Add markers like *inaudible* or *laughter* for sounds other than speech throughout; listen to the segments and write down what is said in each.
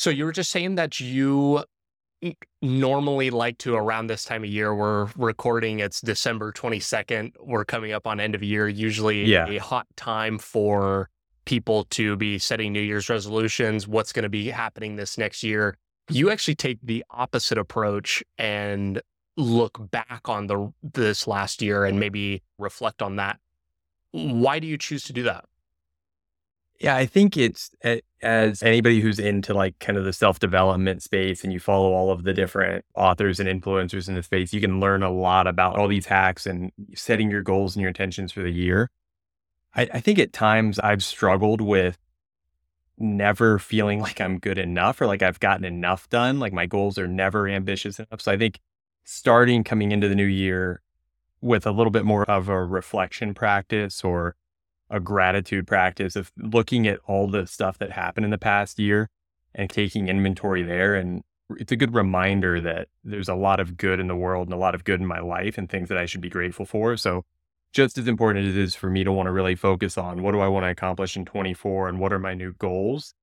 So you were just saying that you normally like to around this time of year we're recording it's december 22nd we're coming up on end of year usually Yeah. a hot time for people to be setting new year's resolutions what's going to be happening this next year. You actually take the opposite approach and look back on the this last year and maybe reflect on that. Why do you choose to do that Yeah, I think it's as anybody who's into like kind of the self development space and you follow all of the different authors and influencers in the space, you can learn a lot about all these hacks and setting your goals and your intentions for the year. I, I think at times I've struggled with never feeling *laughs* like I'm good enough or like I've gotten enough done. Like my goals are never ambitious enough. So I think starting coming into the new year with a little bit more of a reflection practice or a gratitude practice of looking at all the stuff that happened in the past year and taking inventory there. And it's a good reminder that there's a lot of good in the world and a lot of good in my life and things that I should be grateful for. So, just as important as it is for me to want to really focus on what do I want to accomplish in 24 and what are my new goals,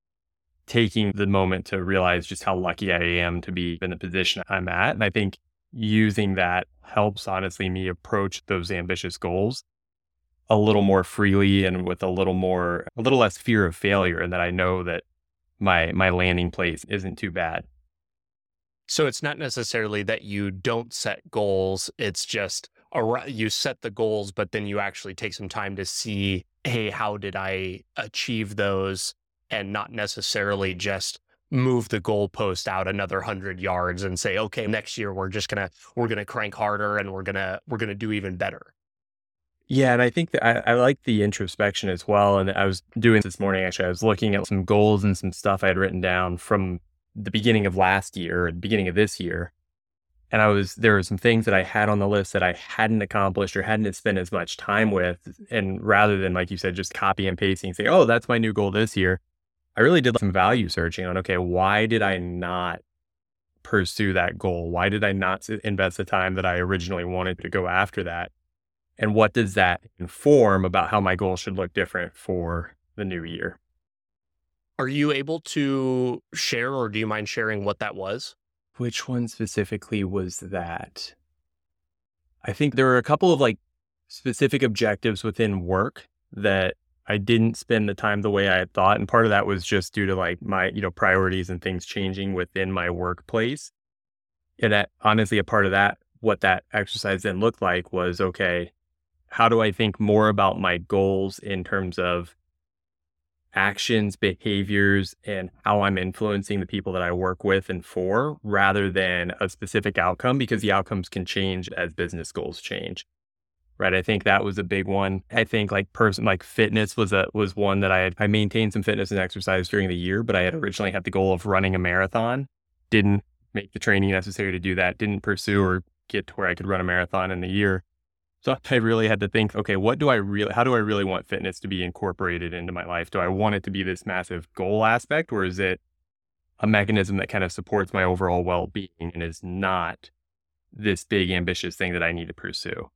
taking the moment to realize just how lucky I am to be in the position I'm at. And I think using that helps honestly me approach those ambitious goals a little more freely and with a little more a little less fear of failure and that I know that my my landing place isn't too bad. So it's not necessarily that you don't set goals. It's just you set the goals, but then you actually take some time to see, hey, how did I achieve those? And not necessarily just move the goalpost out another hundred yards and say, okay, next year we're just gonna we're gonna crank harder and we're gonna we're gonna do even better. Yeah, and I think that I, I like the introspection as well. And I was doing this morning actually. I was looking at some goals and some stuff I had written down from the beginning of last year and beginning of this year. And I was there were some things that I had on the list that I hadn't accomplished or hadn't spent as much time with. And rather than like you said, just copy and pasting, say, oh, that's my new goal this year. I really did some value searching on okay, why did I not pursue that goal? Why did I not invest the time that I originally wanted to go after that? And what does that inform about how my goal should look different for the new year? Are you able to share or do you mind sharing what that was? Which one specifically was that? I think there were a couple of like specific objectives within work that I didn't spend the time the way I had thought. And part of that was just due to like my, you know, priorities and things changing within my workplace. And that honestly, a part of that, what that exercise then looked like was okay, how do I think more about my goals in terms of actions, behaviors, and how I'm influencing the people that I work with and for rather than a specific outcome because the outcomes can change as business goals change. Right. I think that was a big one. I think like person like fitness was a was one that I had I maintained some fitness and exercise during the year, but I had originally had the goal of running a marathon. Didn't make the training necessary to do that, didn't pursue or get to where I could run a marathon in the year. So I really had to think, okay, what do I really, how do I really want fitness to be incorporated into my life? Do I want it to be this massive goal aspect or is it a mechanism that kind of supports my overall well being and is not this big ambitious thing that I need to pursue?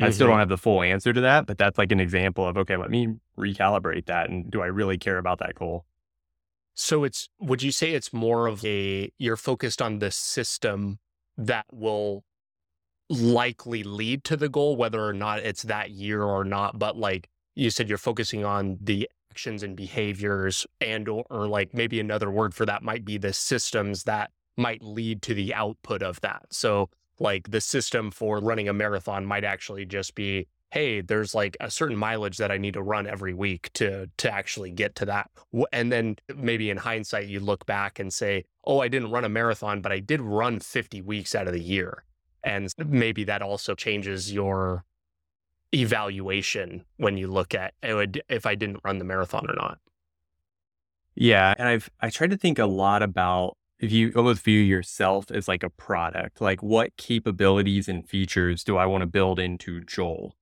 I still Mhm. don't have the full answer to that, but that's like an example of, okay, let me recalibrate that. And do I really care about that goal? So it's would you say it's more of a you're focused on the system that will likely lead to the goal, whether or not it's that year or not, but like you said, you're focusing on the actions and behaviors and or, or like maybe another word for that might be the systems that might lead to the output of that. So like the system for running a marathon might actually just be hey there's like a certain mileage that i need to run every week to to actually get to that and then maybe in hindsight you look back and say oh i didn't run a marathon but i did run 50 weeks out of the year and maybe that also changes your evaluation when you look at "Oh, I d- if i didn't run the marathon or not Yeah. And I've, I tried to think a lot about if you almost view yourself as like a product, like what capabilities and features do I want to build into Joel?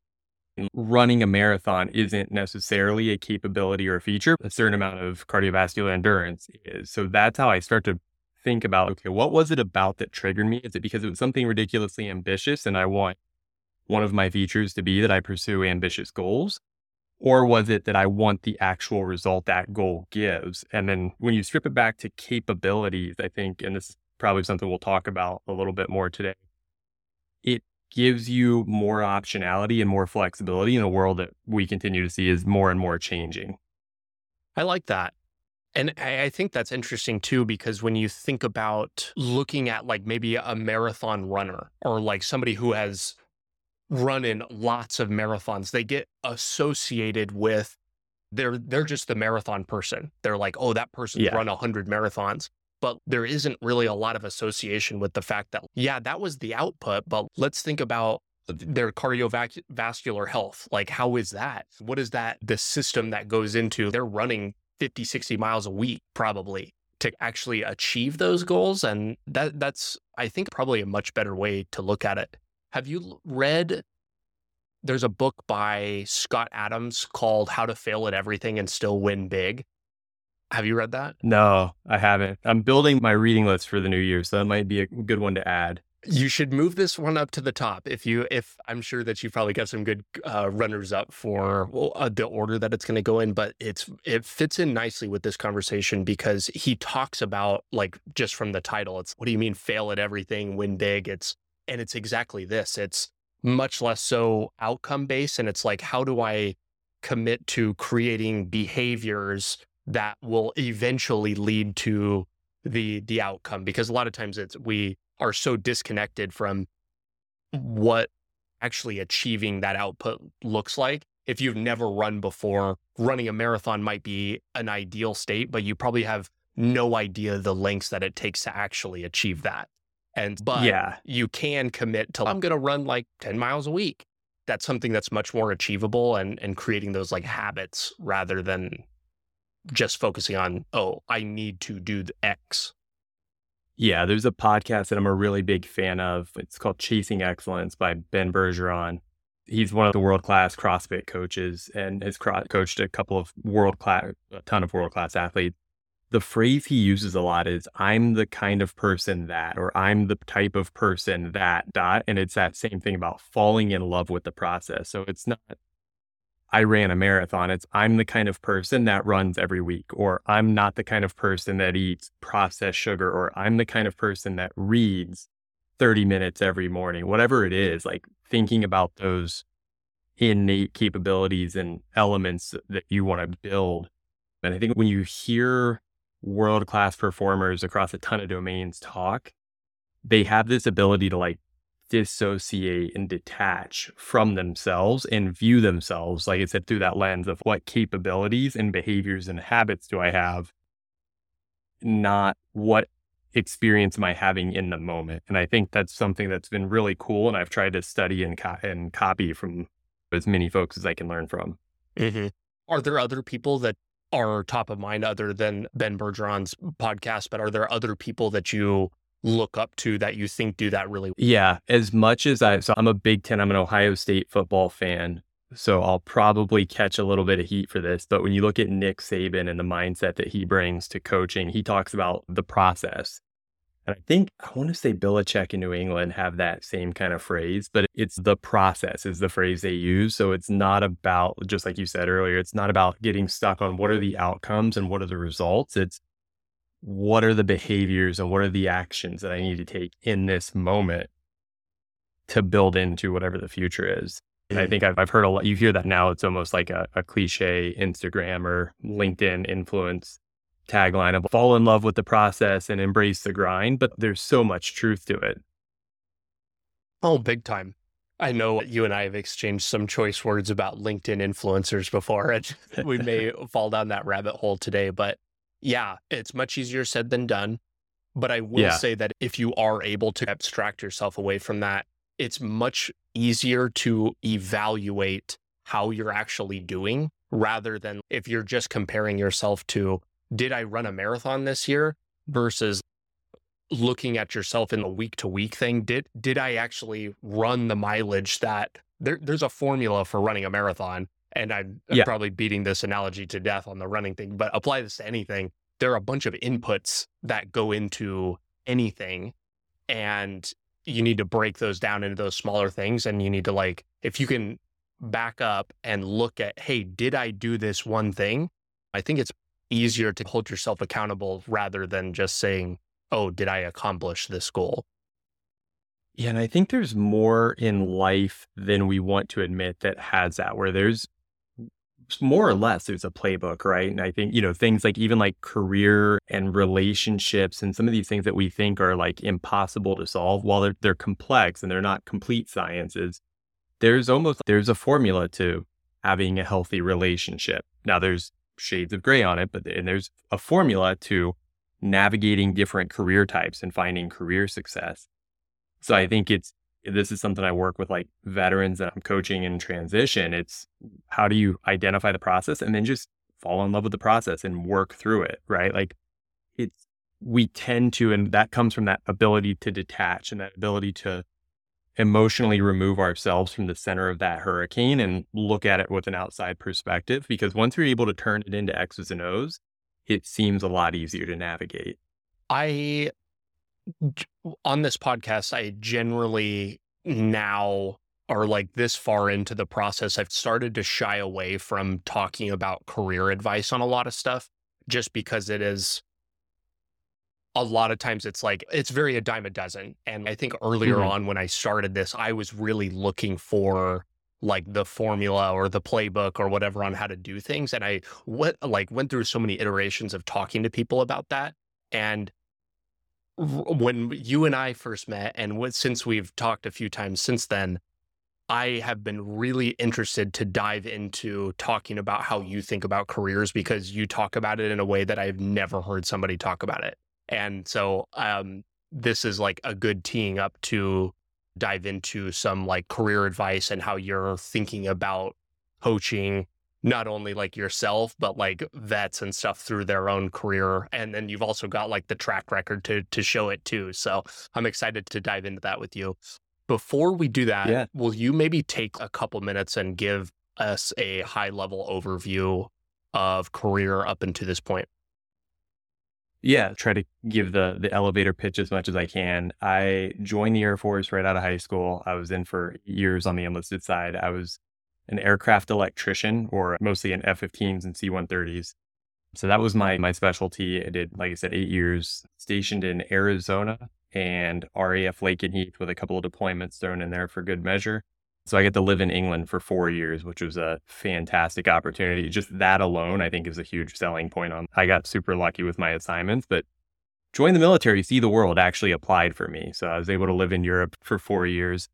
And running a marathon isn't necessarily a capability or a feature. A certain amount of cardiovascular endurance is. So that's how I start to think about, okay, what was it about that triggered me? Is it because it was something ridiculously ambitious and I want one of my features to be that I pursue ambitious goals? Or was it that I want the actual result that goal gives? And then when you strip it back to capabilities, I think, and this is probably something we'll talk about a little bit more today, it gives you more optionality and more flexibility in a world that we continue to see is more and more changing. I like that. And I think that's interesting too, because when you think about looking at like maybe a marathon runner or like somebody who has run in lots of marathons, they get associated with they're they're just the marathon person. They're like, oh, that person's yeah. run a hundred marathons. But there isn't really a lot of association with the fact that, yeah, that was the output. But let's think about their cardiovascular health. Like, how is that? What is that? The system that goes into they're running 50, 60 miles a week, probably to actually achieve those goals. And that that's, I think, probably a much better way to look at it. Have you read? There's a book by Scott Adams called How to Fail at Everything and Still Win Big. Have you read that? No, I haven't. I'm building my reading list for the new year, so that might be a good one to add. You should move this one up to the top. If you, if I'm sure that you probably got some good uh, runners up for well, uh, the order that it's going to go in, but it's it fits in nicely with this conversation because he talks about like just from the title, it's what do you mean fail at everything, win big? It's and it's exactly this. It's much less so outcome based, and it's like how do I commit to creating behaviors that will eventually lead to the the outcome because a lot of times it's we are so disconnected from what actually achieving that output looks like. If you've never run before, running a marathon might be an ideal state, but you probably have no idea the lengths that it takes to actually achieve that. And but yeah. you can commit to I'm going to run like 10 miles a week. That's something that's much more achievable and and creating those like habits rather than just focusing on oh, I need to do the X. Yeah, there's a podcast that I'm a really big fan of. It's called Chasing Excellence by Ben Bergeron. He's one of the world class CrossFit coaches and has coached a couple of world class, a ton of world class athletes. The phrase he uses a lot is, I'm the kind of person that, or I'm the type of person that, dot. And it's that same thing about falling in love with the process. So it's not I ran a marathon. It's I'm the kind of person that runs every week, or I'm not the kind of person that eats processed sugar, or I'm the kind of person that reads 30 minutes every morning, whatever it is, like thinking about those innate capabilities and elements that you want to build. And I think when you hear world class performers across a ton of domains talk, they have this ability to like dissociate and detach from themselves and view themselves, like I said, through that lens of what capabilities and behaviors and habits do I have, not what experience am I having in the moment. And I think that's something that's been really cool. And I've tried to study and, co- and copy from as many folks as I can learn from. Mm-hmm. Are there other people that are top of mind other than Ben Bergeron's podcast, but are there other people that you look up to that you think do that really well? Yeah, as much as I so I'm a Big 10, I'm an Ohio State football fan. So I'll probably catch a little bit of heat for this, but when you look at Nick Saban and the mindset that he brings to coaching, he talks about the process. And I think I want to say Belichick in New England have that same kind of phrase, but it's the process is the phrase they use. So it's not about, just like you said earlier, it's not about getting stuck on what are the outcomes and what are the results. It's what are the behaviors and what are the actions that I need to take in this moment to build into whatever the future is. And I mm. think I've, I've heard a lot, you hear that now, it's almost like a, a cliche Instagram or LinkedIn influence tagline of fall in love with the process and embrace the grind, but there's so much truth to it. Oh, big time. I know you and I have exchanged some choice words about LinkedIn influencers before, and *laughs* we may *laughs* fall down that rabbit hole today. But yeah, it's much easier said than done. But I will yeah. say that if you are able to abstract yourself away from that, it's much easier to evaluate how you're actually doing rather than if you're just comparing yourself to, did I run a marathon this year versus looking at yourself in the week to week thing. Did, did I actually run the mileage that there, there's a formula for running a marathon? And I'm, I'm yeah. probably beating this analogy to death on the running thing, but apply this to anything. There are a bunch of inputs that go into anything, and you need to break those down into those smaller things. And you need to like, if you can back up and look at, hey, did I do this one thing? I think it's easier to hold yourself accountable rather than just saying, oh, did I accomplish this goal? Yeah, and I think there's more in life than we want to admit that has that, where there's more or less there's a playbook, right? And I think, you know, things like even like career and relationships and some of these things that we think are like impossible to solve, while they're, they're complex and they're not complete sciences, there's almost there's a formula to having a healthy relationship. Now there's shades of gray on it, but and there's a formula to navigating different career types and finding career success. So I think it's this is something I work with like veterans that I'm coaching in transition. It's how do you identify the process and then just fall in love with the process and work through it, right? Like it's we tend to and that comes from that ability to detach and that ability to emotionally remove ourselves from the center of that hurricane and look at it with an outside perspective. Because once you're able to turn it into X's and O's, it seems a lot easier to navigate. I, on this podcast, I generally now are like this far into the process. I've started to shy away from talking about career advice on a lot of stuff just because it is a lot of times it's like it's very a dime a dozen. And I think earlier mm-hmm. on when I started this, I was really looking for like the formula or the playbook or whatever on how to do things. And I went like went through so many iterations of talking to people about that. And when you and I first met, and since we've talked a few times since then, I have been really interested to dive into talking about how you think about careers because you talk about it in a way that I've never heard somebody talk about it. And so um, this is like a good teeing up to dive into some like career advice and how you're thinking about coaching not only like yourself but like vets and stuff through their own career and then you've also got like the track record to to show it too so i'm excited to dive into that with you before we do that yeah. will you maybe take a couple minutes and give us a high level overview of career up until this point yeah, try to give the the elevator pitch as much as I can. I joined the Air Force right out of high school. I was in for years on the enlisted side. I was an aircraft electrician, or mostly in F-15s and C-130s. So that was my my specialty. I did, like I said, eight years stationed in Arizona and RAF Lakenheath with a couple of deployments thrown in there for good measure. So I get to live in England for four years, which was a fantastic opportunity. Just that alone, I think, is a huge selling point on. I got super lucky with my assignments, but join the military, see the world actually applied for me. So I was able to live in Europe for four years.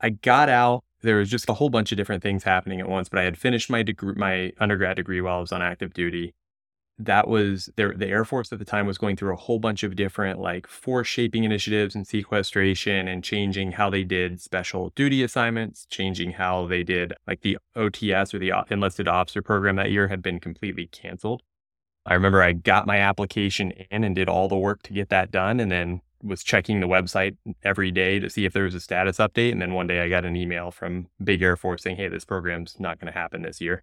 I got out. There was just a whole bunch of different things happening at once, but I had finished my degree, my undergrad degree while I was on active duty. That was there the air force at the time was going through a whole bunch of different like force shaping initiatives and sequestration and changing how they did special duty assignments changing how they did like the ots or the enlisted officer program that year had been completely canceled. I remember i got my application in and did all the work to get that done and then was checking the website every day to see if there was a status update and then one day i got an email from big air force saying hey this program's not going to happen this year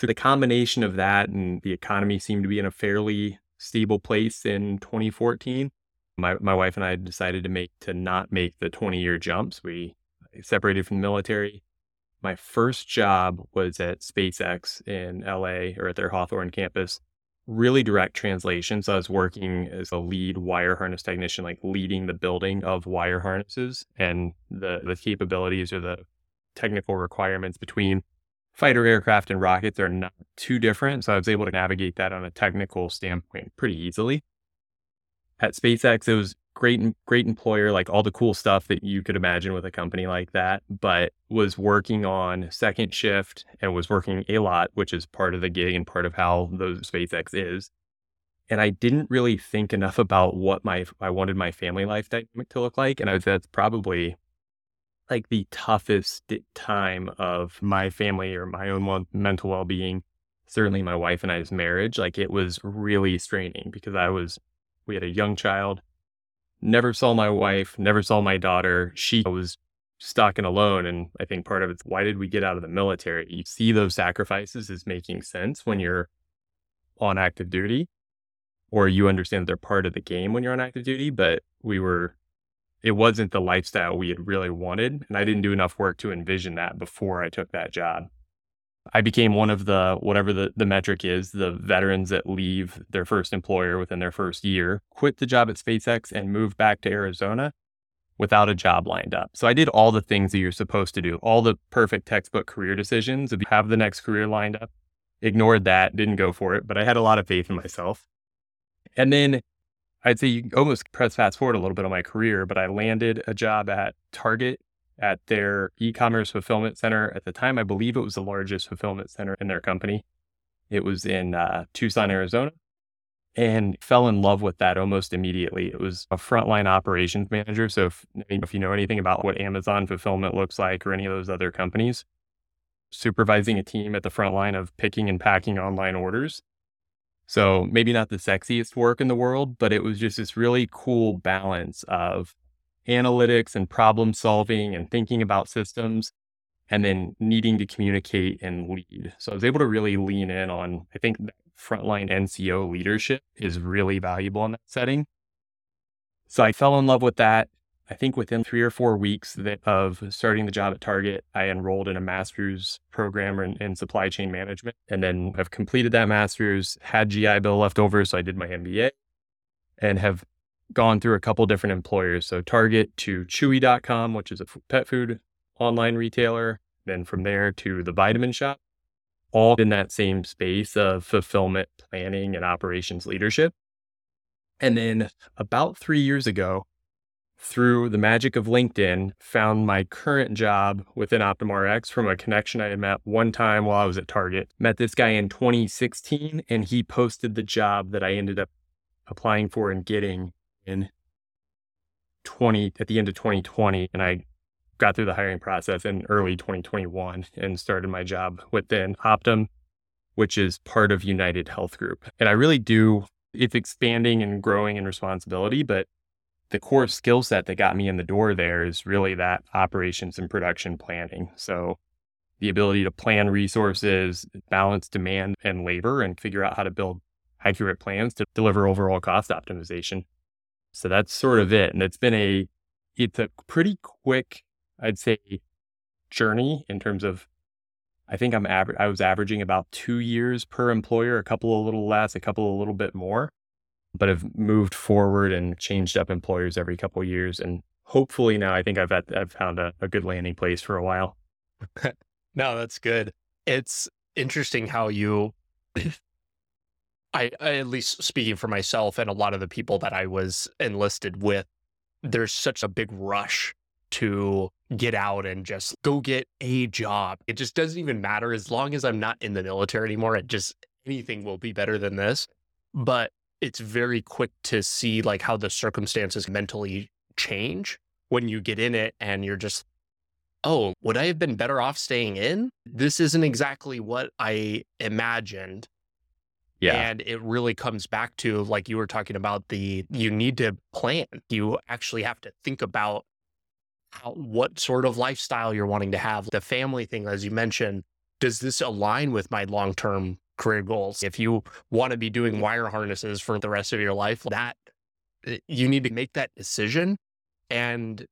so the combination of that and the economy seemed to be in a fairly stable place in 2014. My my wife and I decided to make to not make the 20 year jumps. We separated from the military. My first job was at SpaceX in LA or at their Hawthorne campus. Really direct translation. So I was working as a lead wire harness technician, like leading the building of wire harnesses and the the capabilities or the technical requirements between fighter aircraft and rockets are not too different. So I was able to navigate that on a technical standpoint pretty easily. At SpaceX, it was great, great employer, like all the cool stuff that you could imagine with a company like that, but was working on second shift and was working a lot, which is part of the gig and part of how those SpaceX is. And I didn't really think enough about what my I wanted my family life dynamic to look like. And I was that's probably like the toughest time of my family or my own mental well being. Certainly, my wife and I's marriage, like it was really straining because I was, we had a young child, never saw my wife, never saw my daughter. She was stuck and alone. And I think part of it's why did we get out of the military? You see those sacrifices as making sense when you're on active duty, or you understand they're part of the game when you're on active duty. But we were it wasn't the lifestyle we had really wanted. And I didn't do enough work to envision that before I took that job. I became one of the, whatever the, the metric is, the veterans that leave their first employer within their first year, quit the job at SpaceX and moved back to Arizona without a job lined up. So I did all the things that you're supposed to do, all the perfect textbook career decisions. You have the next career lined up, ignored that, didn't go for it, but I had a lot of faith in myself. And then I'd say you almost press fast forward a little bit on my career, but I landed a job at Target at their e-commerce fulfillment center. At the time, I believe it was the largest fulfillment center in their company. It was in uh, Tucson, Arizona, and fell in love with that almost immediately. It was a frontline operations manager. So if, if you know anything about what Amazon fulfillment looks like or any of those other companies, supervising a team at the front line of picking and packing online orders so maybe not the sexiest work in the world, but it was just this really cool balance of analytics and problem solving and thinking about systems and then needing to communicate and lead. So I was able to really lean in on, I think frontline NCO leadership is really valuable in that setting. So I fell in love with that. I think within three or four weeks of starting the job at Target, I enrolled in a master's program in, in, supply chain management and then have completed that master's, had GI Bill left over. So I did my MBA and have gone through a couple different employers. So Target to Chewy.com, which is a pet food online retailer. Then from there to the Vitamin Shoppe, all in that same space of fulfillment planning and operations leadership. And then about three years ago, through the magic of LinkedIn, found my current job within OptumRx from a connection I had met one time while I was at Target. Met this guy in 2016, and he posted the job that I ended up applying for and getting in 20 at the end of 2020. And I got through the hiring process in early 2021 and started my job within Optum, which is part of UnitedHealth Group. And I really do, it's expanding and growing in responsibility, but the core skill set that got me in the door there is really that operations and production planning. So the ability to plan resources, balance demand and labor, and figure out how to build accurate plans to deliver overall cost optimization. So that's sort of it. And it's been a, it's a pretty quick, I'd say, journey in terms of, I think I'm aver- I was averaging about two years per employer, a couple a little less, a couple a little bit more but have moved forward and changed up employers every couple years. And hopefully now I think I've, I've found a, a good landing place for a while. *laughs* no, that's good. It's interesting how you, I, I, at least speaking for myself and a lot of the people that I was enlisted with, there's such a big rush to get out and just go get a job. It just doesn't even matter as long as I'm not in the military anymore. It just anything will be better than this. But it's very quick to see like how the circumstances mentally change when you get in it and you're just oh would i have been better off staying in this isn't exactly what i imagined yeah and it really comes back to like you were talking about the you need to plan you actually have to think about how, what sort of lifestyle you're wanting to have the family thing as you mentioned does this align with my long-term career goals. If you want to be doing wire harnesses for the rest of your life, that eh, you need to make that decision. And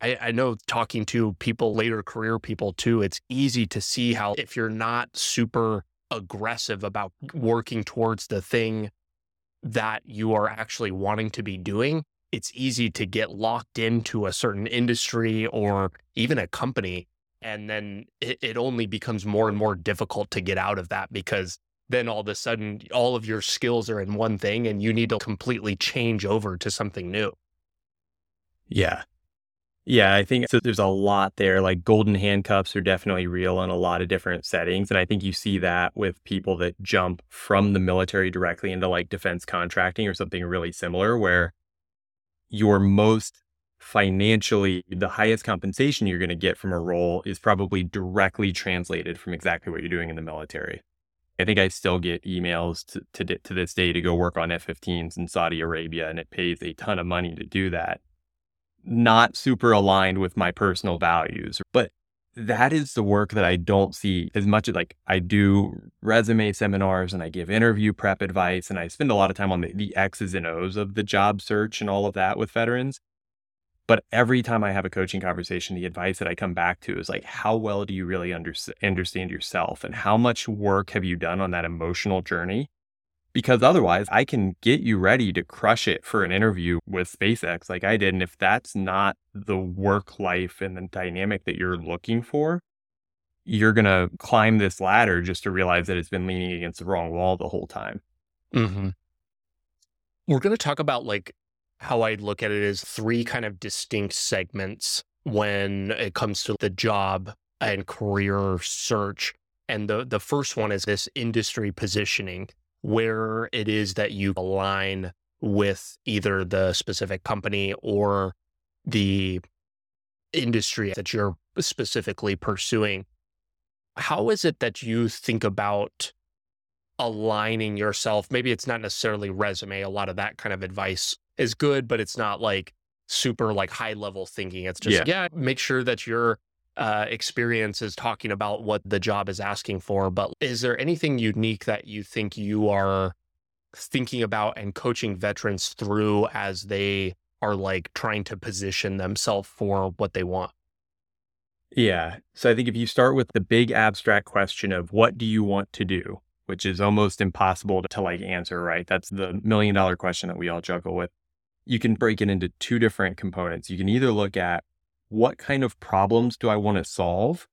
I, I, know talking to people, later career people too, it's easy to see how if you're not super aggressive about working towards the thing that you are actually wanting to be doing, it's easy to get locked into a certain industry or even a company and then it, it only becomes more and more difficult to get out of that because then all of a sudden all of your skills are in one thing and you need to completely change over to something new. Yeah. Yeah, I think so there's a lot there. Like golden handcuffs are definitely real in a lot of different settings. And I think you see that with people that jump from the military directly into like defense contracting or something really similar, where your most financially, the highest compensation you're going to get from a role is probably directly translated from exactly what you're doing in the military. I think I still get emails to, to, to this day to go work on F 15s in Saudi Arabia, and it pays a ton of money to do that. Not super aligned with my personal values, but that is the work that I don't see as much as like I do resume seminars and I give interview prep advice and I spend a lot of time on the, the X's and O's of the job search and all of that with veterans. But every time I have a coaching conversation, the advice that I come back to is like, how well do you really under- understand yourself? And how much work have you done on that emotional journey? Because otherwise, I can get you ready to crush it for an interview with SpaceX like I did. And if that's not the work life and the dynamic that you're looking for, you're going to climb this ladder just to realize that it's been leaning against the wrong wall the whole time. Mm-hmm. We're going to talk about like how I look at it is three kind of distinct segments when it comes to the job and career search. And the, the first one is this industry positioning, where it is that you align with either the specific company or the industry that you're specifically pursuing. How is it that you think about aligning yourself? Maybe it's not necessarily resume, a lot of that kind of advice is good, but it's not like super like high level thinking. It's just, yeah, yeah make sure that your uh, experience is talking about what the job is asking for. But is there anything unique that you think you are thinking about and coaching veterans through as they are like trying to position themselves for what they want? Yeah. So I think if you start with the big abstract question of what do you want to do, which is almost impossible to, to like answer, right? That's the million dollar question that we all juggle with you can break it into two different components. You can either look at what kind of problems do I want to solve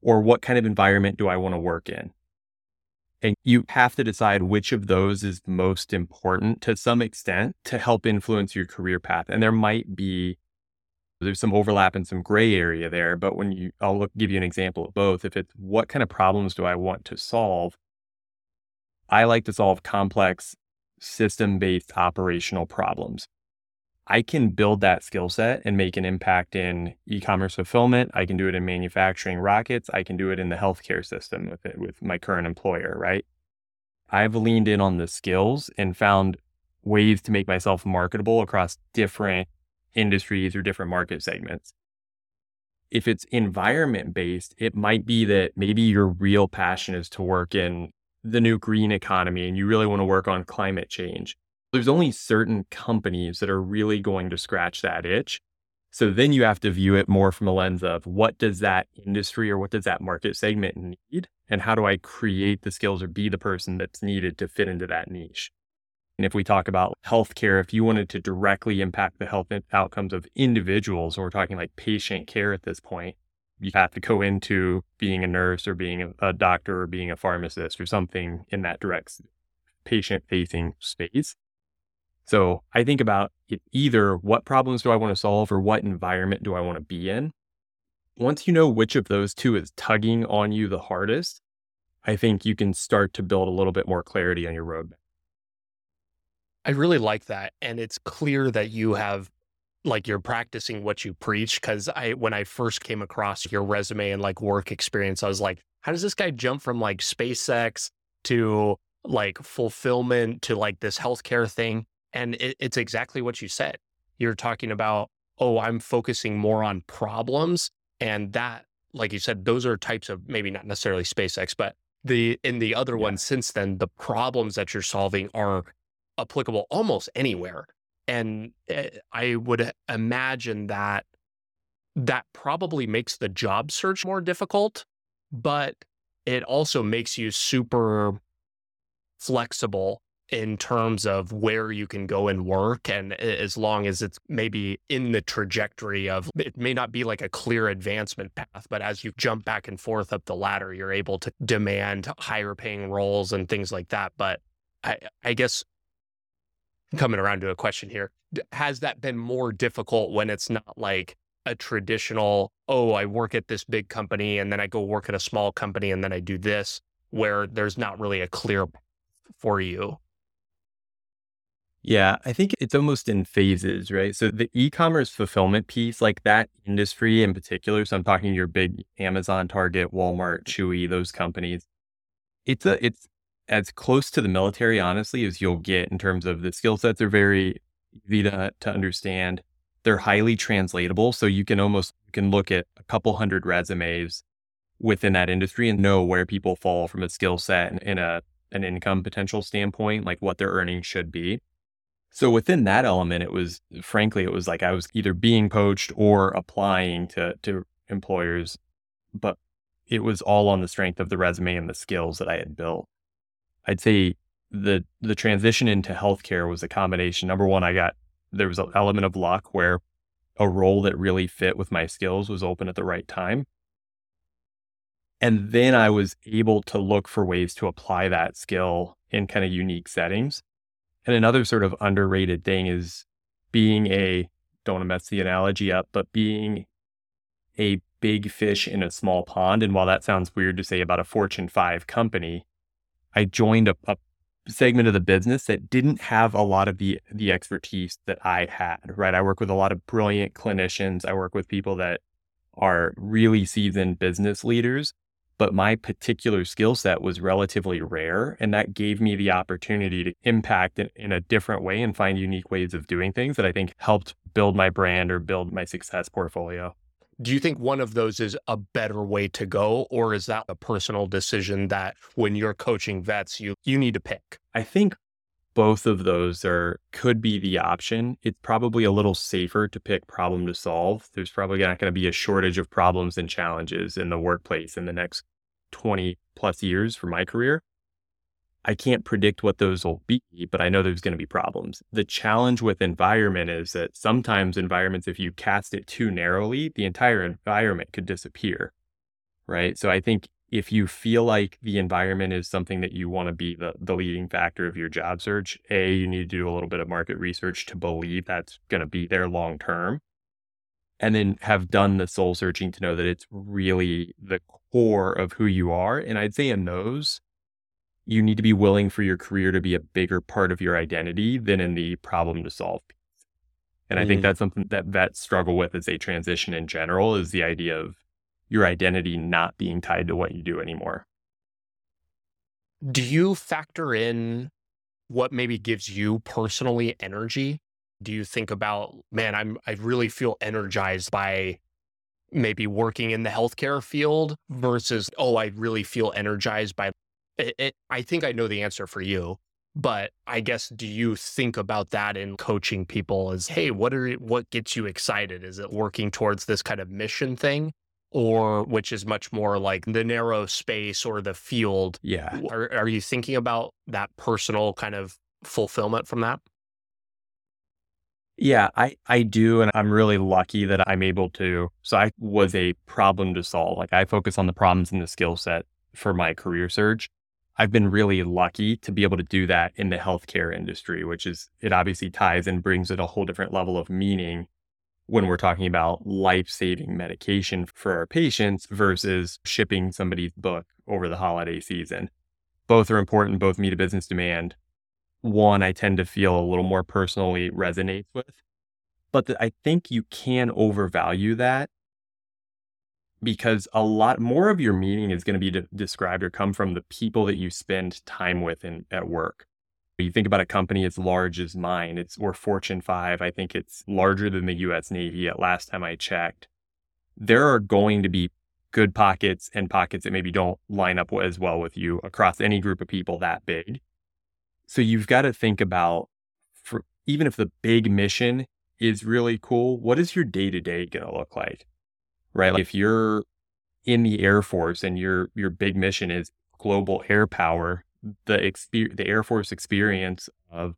or what kind of environment do I want to work in? And you have to decide which of those is most important to some extent to help influence your career path. And there might be there's some overlap and some gray area there, but when you I'll look, give you an example of both. If it's what kind of problems do I want to solve? I like to solve complex system-based operational problems. I can build that skill set and make an impact in e-commerce fulfillment. I can do it in manufacturing rockets. I can do it in the healthcare system with it, with my current employer, right? I've leaned in on the skills and found ways to make myself marketable across different industries or different market segments. If it's environment based, it might be that maybe your real passion is to work in the new green economy and you really want to work on climate change there's only certain companies that are really going to scratch that itch. So then you have to view it more from a lens of what does that industry or what does that market segment need? And how do I create the skills or be the person that's needed to fit into that niche? And if we talk about healthcare, if you wanted to directly impact the health outcomes of individuals, or we're talking like patient care at this point, you have to go into being a nurse or being a, doctor or being a pharmacist or something in that direct patient facing space. So I think about either what problems do I want to solve or what environment do I want to be in. Once you know which of those two is tugging on you the hardest, I think you can start to build a little bit more clarity on your roadmap. I really like that. And it's clear that you have like you're practicing what you preach. Cause I, when I first came across your resume and like work experience, I was like, how does this guy jump from like SpaceX to like fulfillment to like this healthcare thing? And it, it's exactly what you said. You're talking about, oh, I'm focusing more on problems. And that, like you said, those are types of maybe not necessarily SpaceX, but the in the other yeah. one since then, the problems that you're solving are applicable almost anywhere. And eh, I would imagine that that probably makes the job search more difficult, but it also makes you super flexible in terms of where you can go and work. And as long as it's maybe in the trajectory of it may not be like a clear advancement path, but as you jump back and forth up the ladder, you're able to demand higher paying roles and things like that. But I, I guess coming around to a question here, has that been more difficult when it's not like a traditional, oh, I work at this big company and then I go work at a small company and then I do this, where there's not really a clear for you? Yeah, I think it's almost in phases, right? So the e-commerce fulfillment piece, like that industry in particular, so I'm talking your big Amazon, Target, Walmart, Chewy, those companies. It's a it's as close to the military, honestly, as you'll get in terms of the skill sets are very easy to, to understand. They're highly translatable. So you can almost you can look at a couple hundred resumes within that industry and know where people fall from a skill set and in a an income potential standpoint, like what their earnings should be. So within that element, it was frankly, it was like I was either being poached or applying to to employers, but it was all on the strength of the resume and the skills that I had built. I'd say the the transition into healthcare was a combination. Number one, I got there was an element of luck where a role that really fit with my skills was open at the right time. And then I was able to look for ways to apply that skill in kind of unique settings. And another sort of underrated thing is being a, don't to mess the analogy up, but being a big fish in a small pond. And while that sounds weird to say about a Fortune 5 company, I joined a, a segment of the business that didn't have a lot of the the expertise that I had, right? I work with a lot of brilliant clinicians. I work with people that are really seasoned business leaders but my particular skill set was relatively rare. And that gave me the opportunity to impact in, in, a different way and find unique ways of doing things that I think helped build my brand or build my success portfolio. Do you think one of those is a better way to go, or is that a personal decision that when you're coaching vets, you you need to pick? I think both of those are could be the option. It's probably a little safer to pick problem to solve. There's probably not going to be a shortage of problems and challenges in the workplace in the next 20 plus years for my career. I can't predict what those will be, but I know there's going to be problems. The challenge with environment is that sometimes environments, if you cast it too narrowly, the entire environment could disappear. Right. So I think if you feel like the environment is something that you want to be the, the leading factor of your job search, A, you need to do a little bit of market research to believe that's going to be there long term. And then have done the soul searching to know that it's really the core of who you are. And I'd say in those, you need to be willing for your career to be a bigger part of your identity than in the problem to solve. And. I think mm. that's something that vets struggle with as they transition in general is the idea of your identity not being tied to what you do anymore. Do you factor in what maybe gives you personally energy? Do you think about, man, I'm I really feel energized by maybe working in the healthcare field versus, oh, I really feel energized by it, it, I think I know the answer for you, but I guess do you think about that in coaching people as, hey, what are what gets you excited? Is it working towards this kind of mission thing? or which is much more like the narrow space or the field. Yeah. Are, are you thinking about that personal kind of fulfillment from that? Yeah, I, I do. And I'm really lucky that I'm able to. So I was a problem to solve. Like I focus on the problems and the skill set for my career surge. I've been really lucky to be able to do that in the healthcare industry, which is, it obviously ties and brings it a whole different level of meaning when we're talking about life saving medication for our patients versus shipping somebody's book over the holiday season. Both are important, both meet a business demand. One, I tend to feel a little more personally resonates with. But the, I think you can overvalue that because a lot more of your meaning is going to be de- described or come from the people that you spend time with in, at work. You think about a company as large as mine, it's we're Fortune 5. I think it's larger than the US Navy at last time I checked. There are going to be good pockets and pockets that maybe don't line up as well with you across any group of people that big. So you've got to think about for even if the big mission is really cool, what is your day to day going to look like? Right? Like if you're in the Air Force and your your big mission is global air power, the exper- the Air Force experience of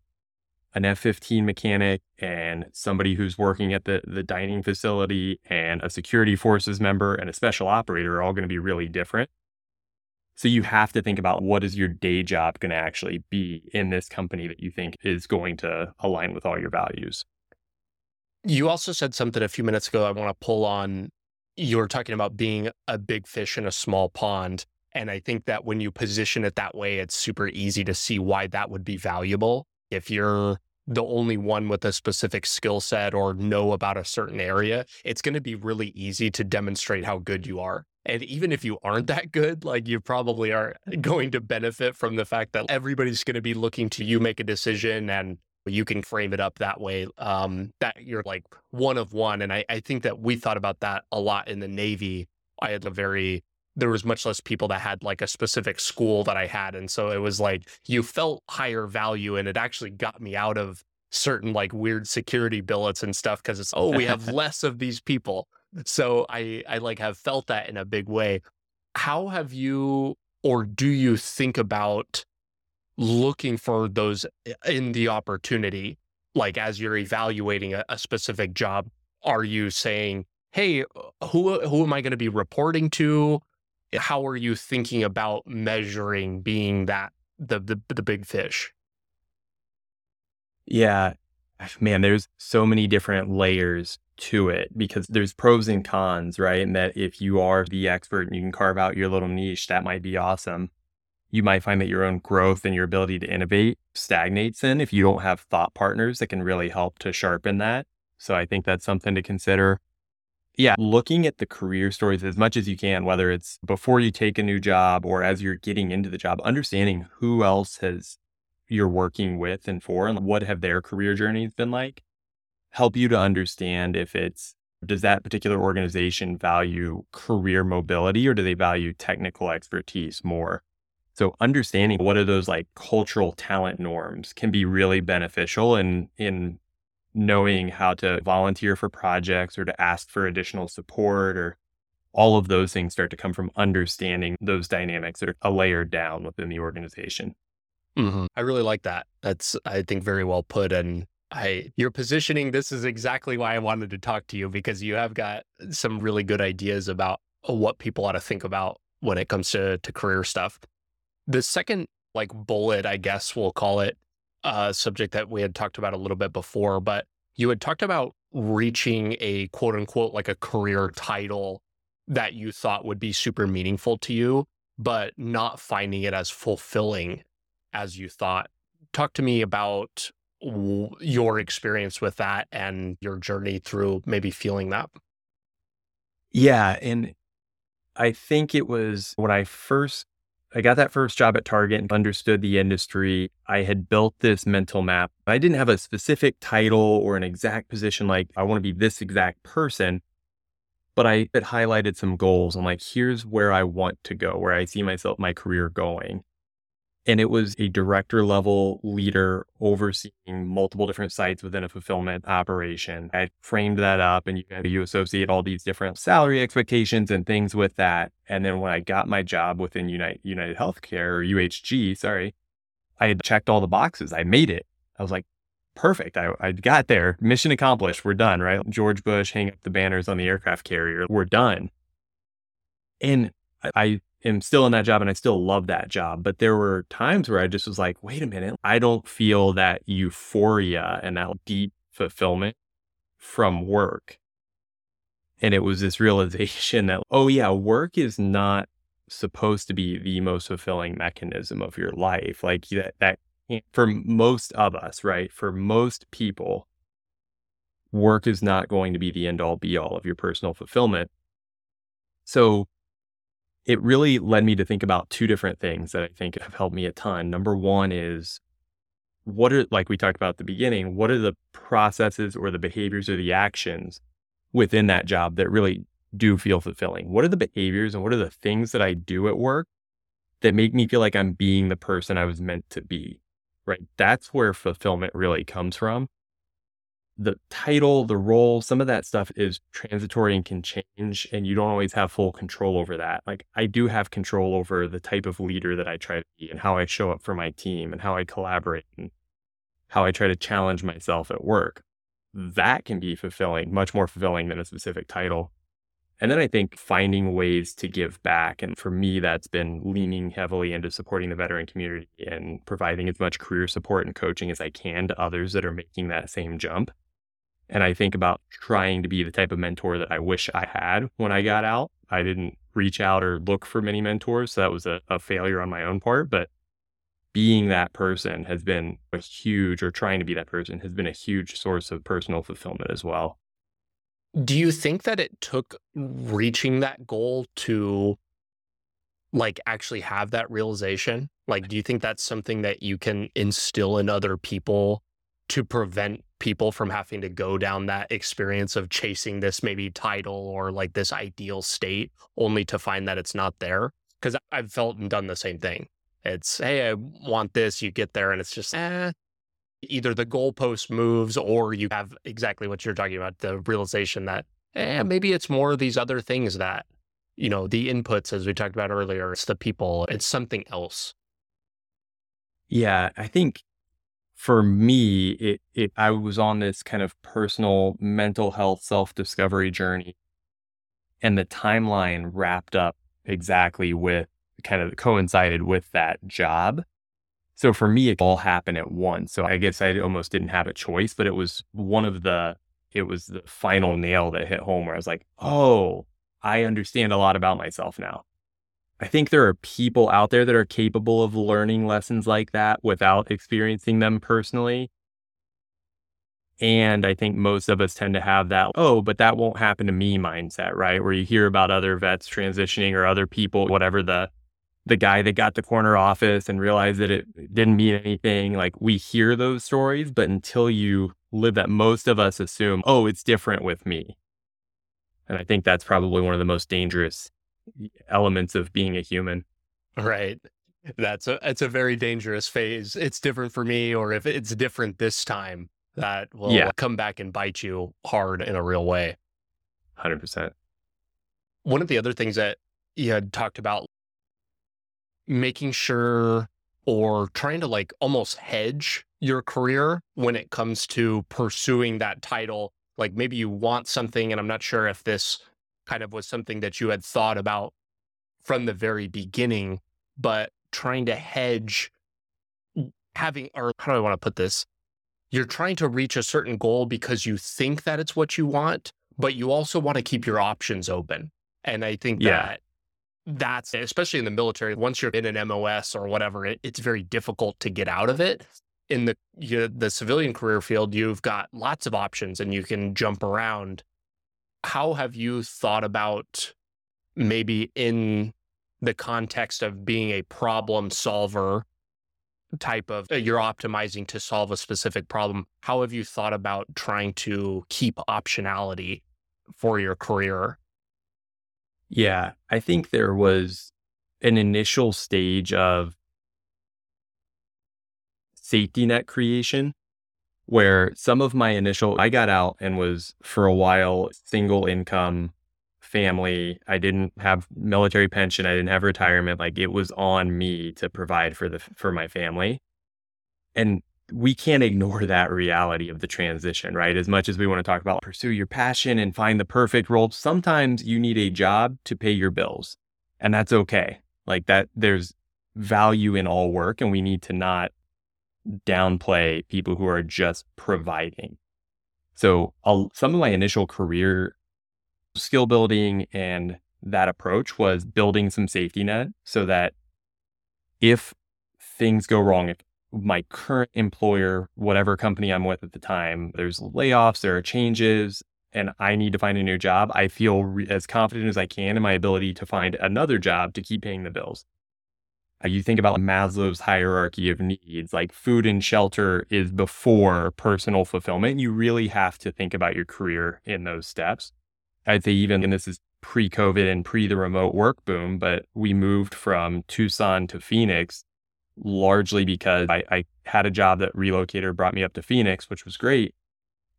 an F-15 mechanic and somebody who's working at the, the dining facility and a security forces member and a special operator are all going to be really different. So you have to think about what is your day job going to actually be in this company that you think is going to align with all your values. You also said something a few minutes ago I want to pull on. You were talking about being a big fish in a small pond. And I think that when you position it that way, it's super easy to see why that would be valuable. If you're the only one with a specific skill set or know about a certain area, it's going to be really easy to demonstrate how good you are. And even if you aren't that good, like you probably are *laughs* going to benefit from the fact that everybody's going to be looking to you make a decision and you can frame it up that way um, that you're like one of one. And I, I think that we thought about that a lot in the Navy. I had a very there was much less people that had like a specific school that I had. And so it was like you felt higher value and it actually got me out of certain like weird security billets and stuff because it's oh we have *laughs* less of these people so i i like have felt that in a big way. How have you or do you think about looking for those in the opportunity? Like as you're evaluating a, a specific job are you saying hey uh, who uh, who am i going to be reporting to? How are you thinking about measuring being that the the, the big fish? Yeah. Man there's so many different layers to it because there's pros and cons right and that if you are the expert and you can carve out your little niche that might be awesome you might find that your own growth and your ability to innovate stagnates in if you don't have thought partners that can really help to sharpen that. So I think that's something to consider. Yeah, looking at the career stories as much as you can, whether it's before you take a new job or as you're getting into the job, understanding who else has you're working with and for and what have their career journeys been like help you to understand if it's does that particular organization value career mobility or do they value technical expertise more so understanding what are those like cultural talent norms can be really beneficial in in knowing how to volunteer for projects or to ask for additional support or all of those things start to come from understanding those dynamics that are a layer down within the organization. Mm-hmm. I really like that. That's I think very well put and I your positioning this is exactly why I wanted to talk to you because you have got some really good ideas about what people ought to think about when it comes to to career stuff. The second like bullet, I guess we'll call it a uh, subject that we had talked about a little bit before, but you had talked about reaching a quote unquote like a career title that you thought would be super meaningful to you, but not finding it as fulfilling as you thought. Talk to me about your experience with that and your journey through maybe feeling that. Yeah. And I think it was when I first I got that first job at Target and understood the industry. I had built this mental map. I didn't have a specific title or an exact position, like I want to be this exact person, but I had highlighted some goals. I'm like, here's where I want to go, where I see myself, my career going. And it was a director level leader overseeing multiple different sites within a fulfillment operation. I framed that up and you, you associate all these different salary expectations and things with that. And then when I got my job within United, United Healthcare or UHG, sorry, I had checked all the boxes. I made it. I was like, perfect. I, I got there. Mission accomplished. We're done, right? George Bush, hang up the banners on the aircraft carrier. We're done. And I am still in that job and I still love that job. But there were times where I just was like, wait a minute, I don't feel that euphoria and that deep fulfillment from work. And it was this realization that, oh, yeah, work is not supposed to be the most fulfilling mechanism of your life. Like that, that for most of us, right? For most people, work is not going to be the end all be all of your personal fulfillment. So it really led me to think about two different things that I think have helped me a ton. Number one is what are, like we talked about at the beginning, what are the processes or the behaviors or the actions within that job that really do feel fulfilling? What are the behaviors and what are the things that I do at work that make me feel like I'm being the person I was meant to be? Right. That's where fulfillment really comes from the title, the role, some of that stuff is transitory and can change, and you don't always have full control over that. Like, I do have control over the type of leader that I try to be and how I show up for my team and how I collaborate and how I try to challenge myself at work. That can be fulfilling, much more fulfilling than a specific title. And then I think finding ways to give back. And for me, that's been leaning heavily into supporting the veteran community and providing as much career support and coaching as I can to others that are making that same jump. And I think about trying to be the type of mentor that I wish I had when I got out. I didn't reach out or look for many mentors. So that was a, a failure on my own part. But being that person has been a huge, or trying to be that person has been a huge source of personal fulfillment as well. Do you think that it took reaching that goal to like actually have that realization? Like, do you think that's something that you can instill in other people to prevent people from having to go down that experience of chasing this maybe title or like this ideal state only to find that it's not there? Because i've felt and done the same thing. It's hey i want this you get there and it's just eh. Either the goalpost moves or you have exactly what you're talking about the realization that eh, maybe it's more of these other things that, you know, the inputs, as we talked about earlier, it's the people, it's something else. Yeah, I think for me, it, it I was on this kind of personal mental health self discovery journey, and the timeline wrapped up exactly with kind of coincided with that job. So for me, it all happened at once. So I guess I almost didn't have a choice, but it was one of the it was the final nail that hit home where I was like, oh, I understand a lot about myself now. I think there are people out there that are capable of learning lessons like that without experiencing them personally. And I think most of us tend to have that, oh, but that won't happen to me mindset, right? Where you hear about other vets transitioning or other people, whatever the the guy that got the corner office and realized that it didn't mean anything. Like we hear those stories, but until you live that, most of us assume, oh, it's different with me. And I think that's probably one of the most dangerous elements of being a human. Right. That's a it's a very dangerous phase. It's different for me, or if it's different this time, that will yeah. come back and bite you hard in a real way. Hundred percent. One of the other things that you had talked about, making sure or trying to like almost hedge your career when it comes to pursuing that title. Like maybe you want something, and I'm not sure if this kind of was something that you had thought about from the very beginning, but trying to hedge having, or how do I want to put this? You're trying to reach a certain goal because you think that it's what you want, but you also want to keep your options open. And I think yeah. that that's especially in the military, once you're in an MOS or whatever, it, it's very difficult to get out of it. In the you, the civilian career field, you've got lots of options and you can jump around how have you thought about maybe in the context of being a problem solver type of uh, you're optimizing to solve a specific problem how have you thought about trying to keep optionality for your career? Yeah i think there was an initial stage of safety net creation where some of my initial, I got out and was for a while single income family. I didn't have military pension. I didn't have retirement. Like it was on me to provide for the, for my family. And we can't ignore that reality of the transition, right? As much as we want to talk about pursue your passion and find the perfect role, sometimes you need a job to pay your bills. And that's okay. Like that, there's value in all work, and we need to not downplay people who are just providing. So, I'll, some of my initial career skill building and that approach was building some safety net so that if things go wrong, if my current employer, whatever company I'm with at the time, there's layoffs, there are changes, and I need to find a new job, I feel re- as confident as I can in my ability to find another job to keep paying the bills Uh, you think about Maslow's hierarchy of needs, like food and shelter is before personal fulfillment. You really have to think about your career in those steps. I'd say even, and this is pre COVID and pre the remote work boom, but we moved from Tucson to Phoenix largely because I, I had a job that relocator brought me up to Phoenix, which was great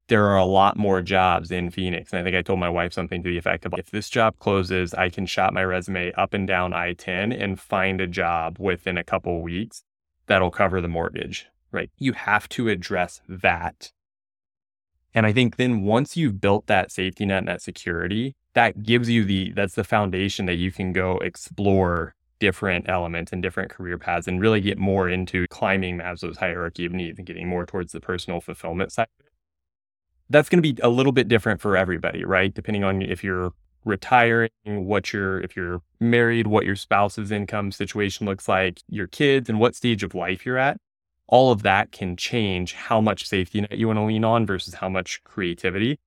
there are a lot more jobs in Phoenix. And I think I told my wife something to the effect of if this job closes, I can shop my resume up and down I 10 and find a job within a couple weeks that'll cover the mortgage, right? You have to address that. And I think then once you've built that safety net and that security, that gives you the, that's the foundation that you can go explore different elements and different career paths and really get more into climbing Maslow's hierarchy of needs and getting more towards the personal fulfillment side that's going to be a little bit different for everybody, right? Depending on if you're retiring, what your if you're married, what your spouse's income situation looks like, your kids, and what stage of life you're at. All of that can change how much safety net you want to lean on versus how much creativity.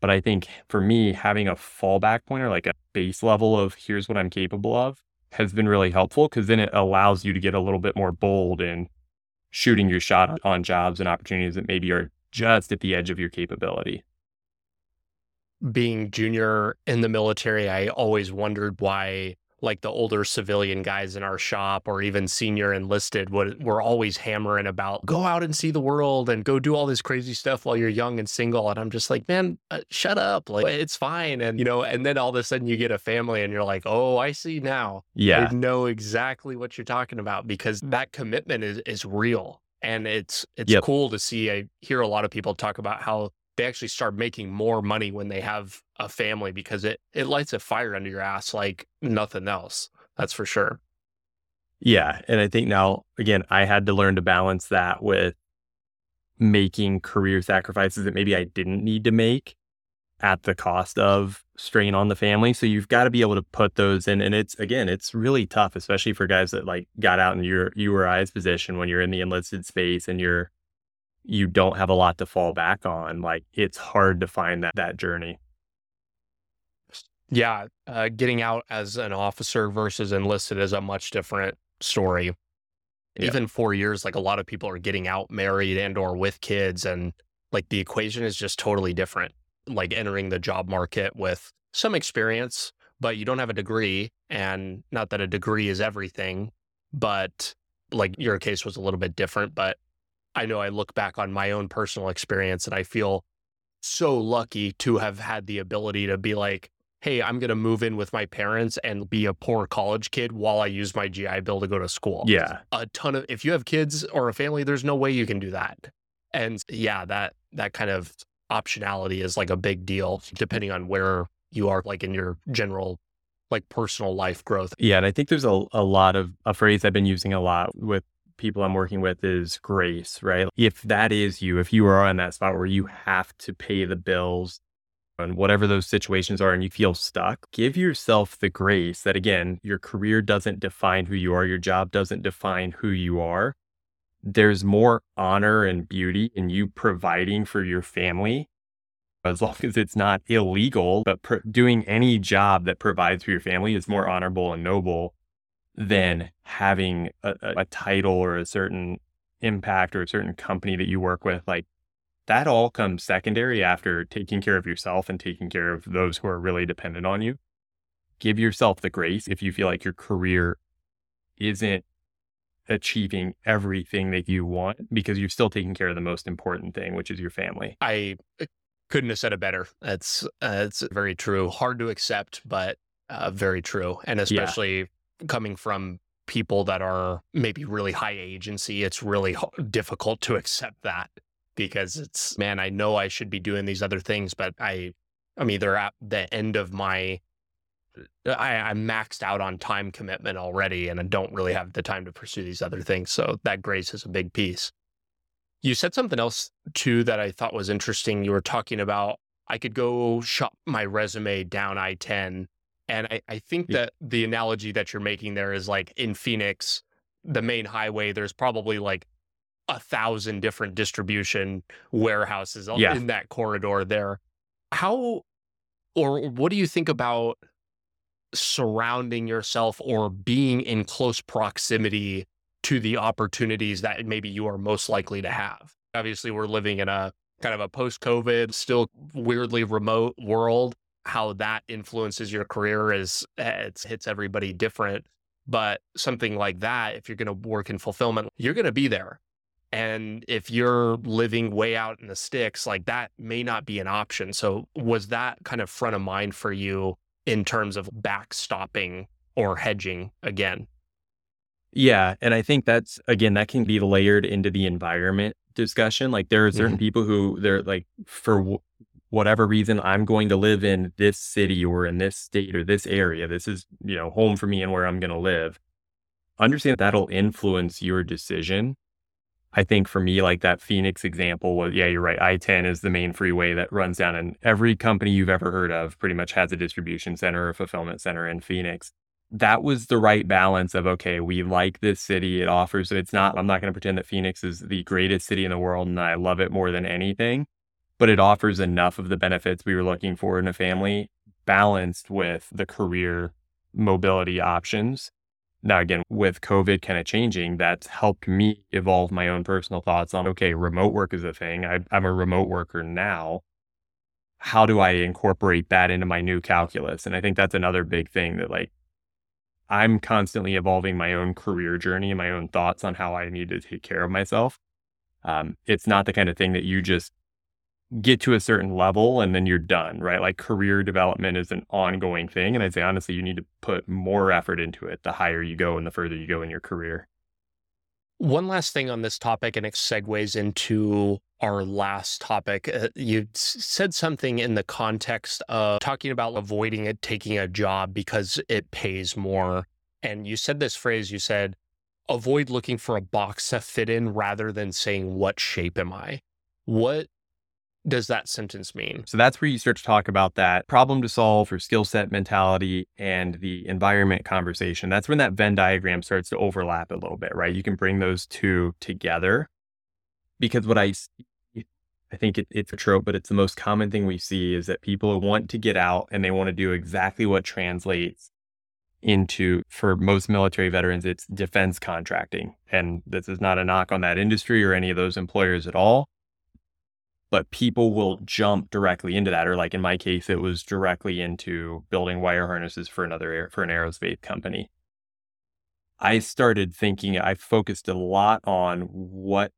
But I think for me, having a fallback point or like a base level of here's what I'm capable of has been really helpful because then it allows you to get a little bit more bold in shooting your shot on jobs and opportunities that maybe are just at the edge of your capability. Being junior in the military, I always wondered why like the older civilian guys in our shop or even senior enlisted would were always hammering about go out and see the world and go do all this crazy stuff while you're young and single. And I'm just like man uh, shut up. Like it's fine. And you know and then all of a sudden you get a family and you're like oh I see now. Yeah. I know exactly what you're talking about because that commitment is is real and it's it's Yep. cool to see I hear a lot of people talk about how they actually start making more money when they have a family because it it lights a fire under your ass like nothing else. That's for sure. Yeah. And I think now, again, I had to learn to balance that with making career sacrifices that maybe I didn't need to make at the cost of strain on the family. So you've got to be able to put those in. And it's, again, it's really tough, especially for guys that like got out in your, you or I's position when you're in the enlisted space and you're, you don't have a lot to fall back on. Like it's hard to find that, that journey. Yeah, uh, getting out as an officer versus enlisted is a much different story. Yeah. Even four years, like a lot of people are getting out married and or with kids, and like the equation is just totally different. Like entering the job market with some experience, but you don't have a degree, and not that a degree is everything, but like your case was a little bit different. But I know I look back on my own personal experience, and I feel so lucky to have had the ability to be like, hey, I'm going to move in with my parents and be a poor college kid while I use my GI Bill to go to school. Yeah. A ton of, if you have kids or a family, there's no way you can do that. And yeah, that, that kind of optionality is like a big deal depending on where you are, like in your general, like personal life growth. Yeah. And I think there's a, a lot of a phrase I've been using a lot with people I'm working with is grace, right? If that is you, if you are in that spot where you have to pay the bills and whatever those situations are and you feel stuck, give yourself the grace that again, your career doesn't define who you are, your job doesn't define who you are. There's more honor and beauty in you providing for your family as long *laughs* as it's not illegal, but pr- doing any job that provides for your family is more honorable and noble than having a, a, a title or a certain impact or a certain company that you work with. Like that all comes secondary after taking care of yourself and taking care of those who are really dependent on you. Give yourself the grace if you feel like your career isn't achieving everything that you want because you're still taking care of the most important thing, which is your family. I uh, couldn't have said it better. That's, uh, it's very true. Hard to accept, but uh, very true. And especially coming from people that are maybe really high agency, it's really h- difficult to accept that because it's man, I know I should be doing these other things, but I I'm either at the end of my I, I'm maxed out on time commitment already and I don't really have the time to pursue these other things. So that grace is a big piece. You said something else too that I thought was interesting. You were talking about I could go shop my resume down I 10. And I, I think Yeah. that the analogy that you're making there is like in Phoenix, the main highway, there's probably like a thousand different distribution warehouses all Yeah. in that corridor there. How or what do you think about surrounding yourself or being in close proximity to the opportunities that maybe you are most likely to have? Obviously, we're living in a kind of a post COVID, still weirdly remote world. How that influences your career is it hits everybody different. But something like that, if you're going to work in fulfillment, you're going to be there. And if you're living way out in the sticks, like that may not be an option. So, was that kind of front of mind for you in terms of backstopping or hedging again? Yeah. And I think that's, again, that can be layered into the environment discussion. Like there are certain mm-hmm. people who they're like, for w- whatever reason, I'm going to live in this city or in this state or this area. This is, you know, home for me and where I'm going to live. Understand that'll influence your decision. I think for me, like that Phoenix example was, yeah, you're right. I 10 is the main freeway that runs down, and every company you've ever heard of pretty much has a distribution center or fulfillment center in Phoenix. That was the right balance of, okay, we like this city. It offers, it's not, I'm not going to pretend that Phoenix is the greatest city in the world and I love it more than anything, but it offers enough of the benefits we were looking for in a family balanced with the career mobility options now, again, with COVID kind of changing, that's helped me evolve my own personal thoughts on okay, remote work is a thing. I, I'm a remote worker now. How do I incorporate that into my new calculus? And I think that's another big thing that, like, I'm constantly evolving my own career journey and my own thoughts on how I need to take care of myself. Um, it's not the kind of thing that you just get to a certain level and then you're done, right? Like career development is an ongoing thing. And I'd say, honestly, you need to put more effort into it the higher you go and the further you go in your career. One last thing on this topic, and it segues into our last topic. Uh, you said something in the context of talking about avoiding it, taking a job because it pays more. And you said this phrase, you said, avoid looking for a box to fit in rather than saying, what shape am I? What does that sentence mean? So that's where you start to talk about that problem to solve or skill set mentality and the environment conversation. That's when that Venn diagram starts to overlap a little bit, right? You can bring those two together because what I I think it, it's a trope, but it's the most common thing we see is that people want to get out and they want to do exactly what translates into, for most military veterans, it's defense contracting. And this is not a knock on that industry or any of those employers at all but people will jump directly into that or like in my case it was directly into building wire harnesses for another air, for an aerospace company. I started thinking i focused a lot on what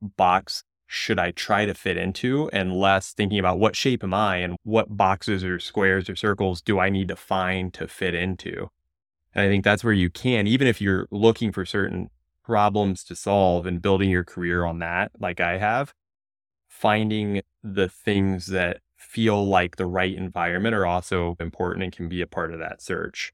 box should i try to fit into and less thinking about what shape am i and what boxes or squares or circles do i need to find to fit into. And i think that's where you can even if you're looking for certain problems to solve and building your career on that like i have finding the things that feel like the right environment are also important and can be a part of that search.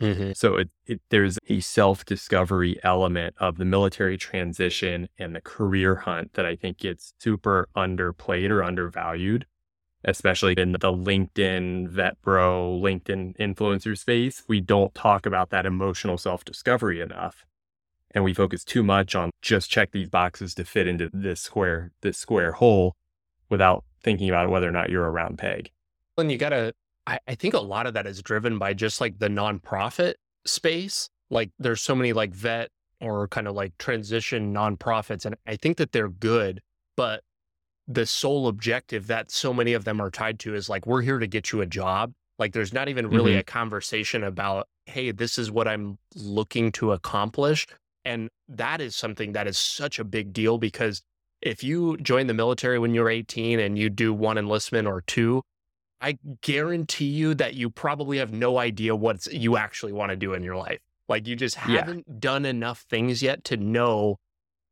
Mm-hmm. So it, it, there's a self discovery element of the military transition and the career hunt that I think gets super underplayed or undervalued, especially in the LinkedIn vet bro, LinkedIn influencer space. We don't talk about that emotional self discovery enough and we focus too much on just check these boxes to fit into this square this square hole without thinking about whether or not you're a round peg. And you gotta I, I think a lot of that is driven by just like the nonprofit space. Like there's so many like vet or kind of like transition nonprofits and i think that they're good but the sole objective that so many of them are tied to is like we're here to get you a job. Like there's not even really mm-hmm. a conversation about hey this is what i'm looking to accomplish and that is something that is such a big deal because if you join the military when you're 18 and you do one enlistment or two, I guarantee you that you probably have no idea what you actually want to do in your life. Like you just haven't yeah. done enough things yet to know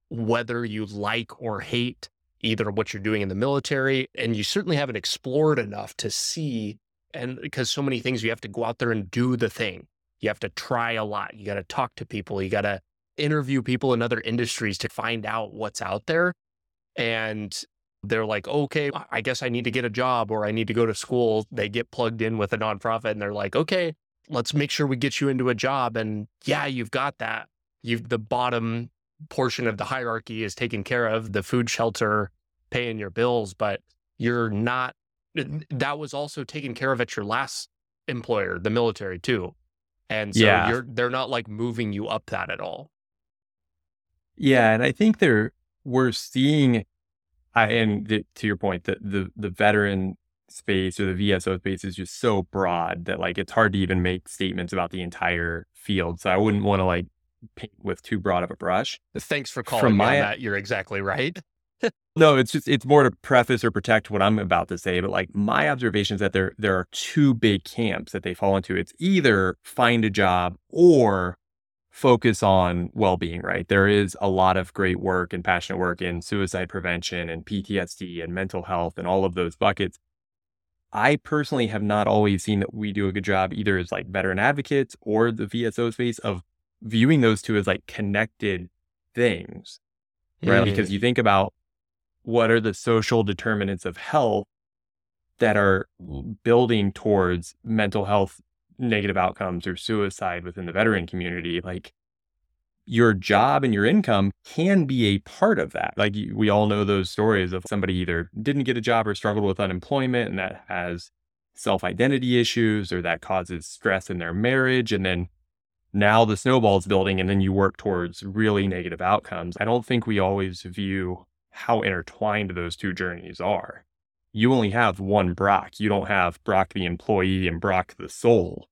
whether you like or hate either what you're doing in the military. And you certainly haven't explored enough to see. And because so many things, you have to go out there and do the thing. You have to try a lot. You got to talk to people. You got to interview people in other industries to find out what's out there. And they're like, okay, I guess I need to get a job or I need to go to school. They get plugged in with a nonprofit and they're like, okay, let's make sure we get you into a job. And yeah, you've got that. You've the bottom portion of the hierarchy is taken care of, the food, shelter, paying your bills, but you're not, that was also taken care of at your last employer, the military too. And so yeah. you're, they're not like moving you up that at all. Yeah, and I think there we're seeing, I, and the, to your point, that the the veteran space or the VSO space is just so broad that like it's hard to even make statements about the entire field. So I wouldn't want to like paint with too broad of a brush. Thanks for calling From my, that. You're exactly right. *laughs* no, it's just it's more to preface or protect what I'm about to say. But like my observation is that there there are two big camps that they fall into. It's either find a job or focus on well-being right? There is a lot of great work and passionate work in suicide prevention and ptsd and mental health and all of those buckets. I personally have not always seen that we do a good job either as like veteran advocates or the vso space of viewing those two as like connected things right? Mm. because you think about what are the social determinants of health that are building towards mental health negative outcomes or suicide within the veteran community, like your job and your income can be a part of that. Like we all know those stories of somebody either didn't get a job or struggled with unemployment and that has self identity issues or that causes stress in their marriage. And then now the snowball's building and then you work towards really negative outcomes. I don't think we always view how intertwined those two journeys are. You only have one Brock. You don't have Brock the employee and Brock the soul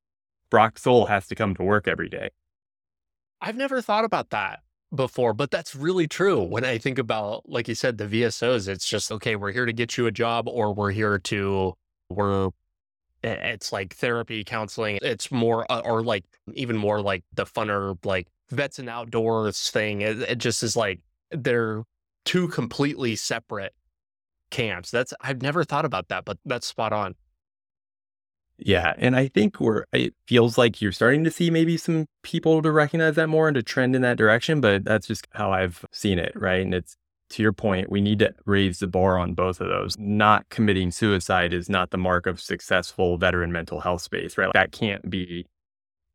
Brock Soul has to come to work every day. I've never thought about that before, but that's really true. When I think about, like you said, the VSOs, it's just, okay, we're here to get you a job or we're here to, we're, it's like therapy, counseling. It's more, uh, or like even more like the funner, like vets and outdoors thing. It, it just is like, they're two completely separate camps. That's, I've never thought about that, but that's spot on. Yeah. And I think we're, it feels like you're starting to see maybe some people to recognize that more and to trend in that direction, but that's just how I've seen it. Right. And it's to your point, we need to raise the bar on both of those. Not committing suicide is not the mark of successful veteran mental health space, right? That can't be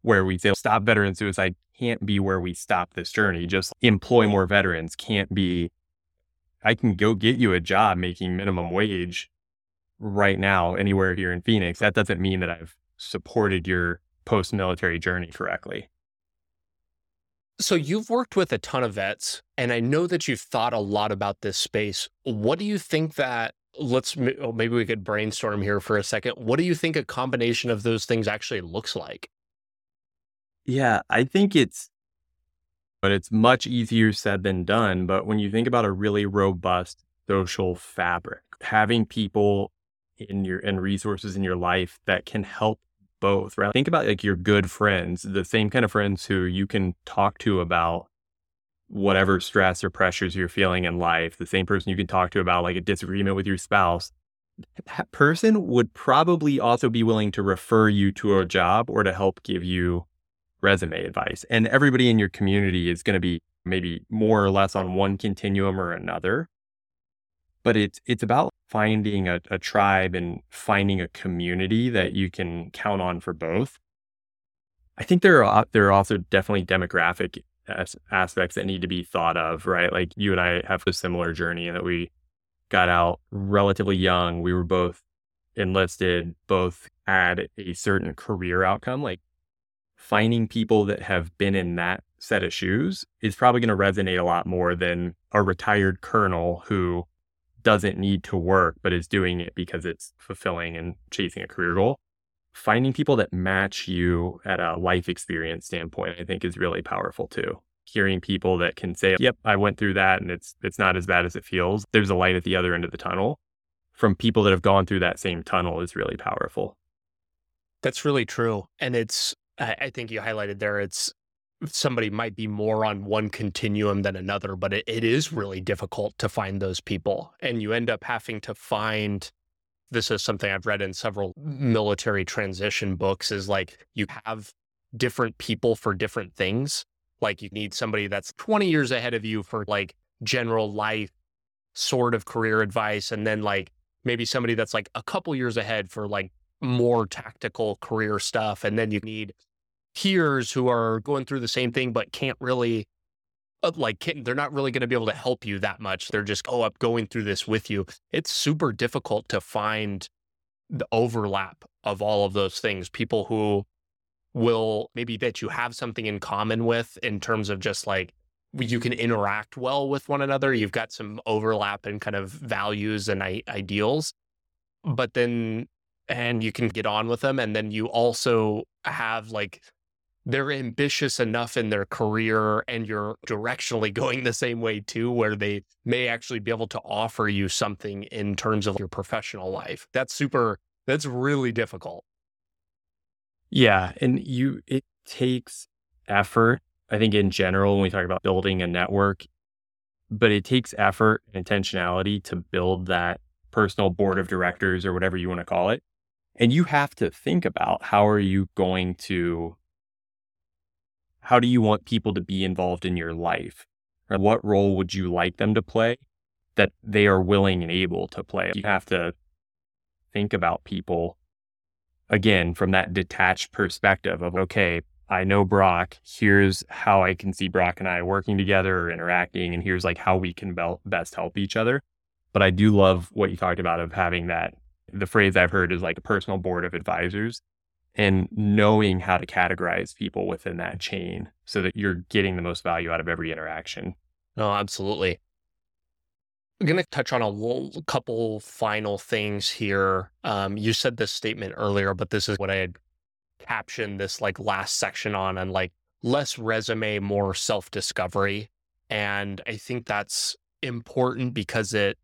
where we say stop veteran suicide, can't be where we stop this journey. Just employ more veterans can't be, I can go get you a job making minimum wage right now anywhere here in Phoenix, that doesn't mean that I've supported your post military journey correctly. So you've worked with a ton of vets, and I know that you've thought a lot about this space. What do you think that? Let's oh, maybe we could brainstorm here for a second. What do you think a combination of those things actually looks like? Yeah, I think it's, but it's much easier said than done. But when you think about a really robust social fabric, having people in your and resources in your life that can help both, right? Think about like your good friends, the same kind of friends who you can talk to about whatever stress or pressures you're feeling in life, the same person you can talk to about like a disagreement with your spouse. That person would probably also be willing to refer you to a job or to help give you resume advice. And everybody in your community is going to be maybe more or less on one continuum or another but it's it's about finding a, a tribe and finding a community that you can count on for both. I think there are there are also definitely demographic as, aspects that need to be thought of, right? Like you and I have a similar journey that we got out relatively young. We were both enlisted, both had a certain career outcome. Like finding people that have been in that set of shoes is probably going to resonate a lot more than a retired colonel who doesn't need to work, but is doing it because it's fulfilling and chasing a career goal. Finding people that match you at a life experience standpoint, I think is really powerful too. Hearing people that can say, "Yep, I went through that and it's it's not as bad as it feels. There's a light at the other end of the tunnel." From people that have gone through that same tunnel is really powerful. That's really true. And it's I think you highlighted there it's somebody might be more on one continuum than another, but it, it is really difficult to find those people. And you end up having to find this is something I've read in several military transition books is like you have different people for different things. Like you need somebody that's 20 years ahead of you for like general life sort of career advice. And then like maybe somebody that's like a couple years ahead for like more tactical career stuff. And then you need peers who are going through the same thing but can't really uh, like they're not really going to be able to help you that much. They're just oh i'm going through this with you. It's super difficult to find the overlap of all of those things. People who will maybe that you have something in common with in terms of just like you can interact well with one another. You've got some overlap in kind of values and I- ideals but then and you can get on with them and then you also have like they're ambitious enough in their career and you're directionally going the same way too, where they may actually be able to offer you something in terms of your professional life. That's super, that's really difficult. Yeah. And you, it takes effort. I think in general, when we talk about building a network, but it takes effort and intentionality to build that personal board of directors or whatever you want to call it. And you have to think about how are you going to how do you want people to be involved in your life? Or what role would you like them to play that they are willing and able to play? You have to think about people again from that detached perspective of, okay, I know Brock. Here's how I can see Brock and I working together or interacting. And here's like how we can best help each other. But I do love what you talked about of having that. The phrase I've heard is like a personal board of advisors and knowing how to categorize people within that chain so that you're getting the most value out of every interaction. Oh, absolutely. I'm going to touch on a couple final things here. Um, you said this statement earlier, but this is what I had caption this like last section on and like less resume, more self discovery. And I think that's important because it,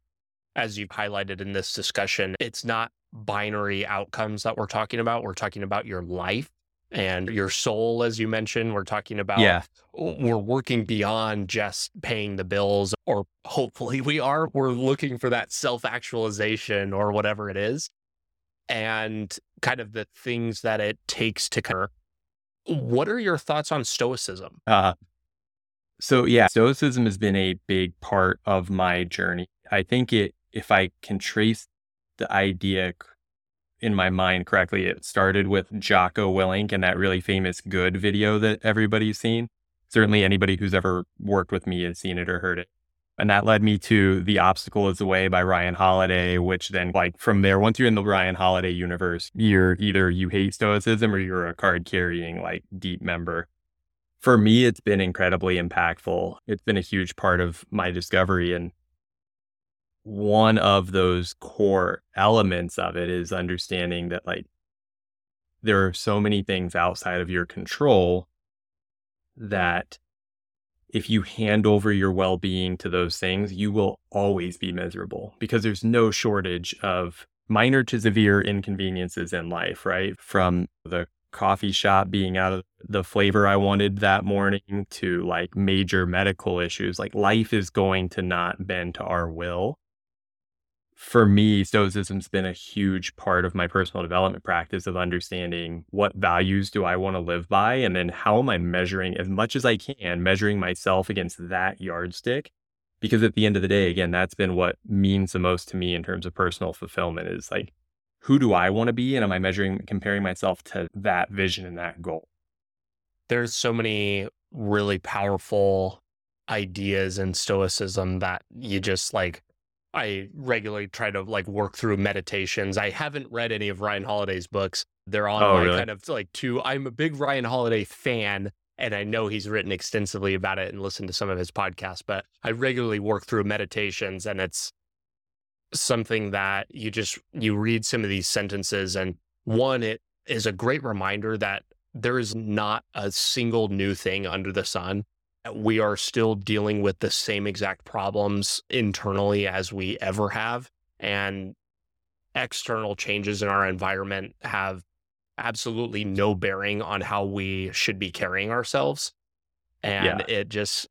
as you've highlighted in this discussion, it's not binary outcomes that we're talking about. We're talking about your life and your soul, as you mentioned. We're talking about, Yeah. we're working beyond just paying the bills, or hopefully we are. We're looking for that self actualization or whatever it is. And kind of the things that it takes to of, what are your thoughts on stoicism? Uh, so yeah, stoicism has been a big part of my journey. I think it, if I can trace the idea in my mind correctly, it started with Jocko Willink and that really famous good video that everybody's seen. Certainly anybody who's ever worked with me has seen it or heard it. And that led me to The Obstacle is the Way by Ryan Holiday, which then like from there, once you're in the Ryan Holiday universe, you're either you hate stoicism or you're a card carrying like deep member for me, it's been incredibly impactful. It's been a huge part of my discovery. And one of those core elements of it is understanding that, like, there are so many things outside of your control that if you hand over your well being to those things, you will always be miserable because there's no shortage of minor to severe inconveniences in life, right? From the coffee shop being out of the flavor I wanted that morning to like major medical issues. Like life is going to not bend to our will. For me, Stoicism's been a huge part of my personal development practice of understanding what values do I want to live by, and then how am I measuring as much as I can, measuring myself against that yardstick. Because at the end of the day, again, that's been what means the most to me in terms of personal fulfillment is like who do I want to be? And am I measuring, comparing myself to that vision and that goal? There's so many really powerful ideas in stoicism that you just like I regularly try to like work through meditations. I haven't read any of Ryan Holiday's books. They're on Oh, my really? kind of like two. I'm a big Ryan Holiday fan and I know he's written extensively about it and listened to some of his podcasts, but I regularly work through meditations and it's something that you just you read some of these sentences and one it is a great reminder that there is not a single new thing under the sun we are still dealing with the same exact problems internally as we ever have and external changes in our environment have absolutely no bearing on how we should be carrying ourselves and Yeah. it just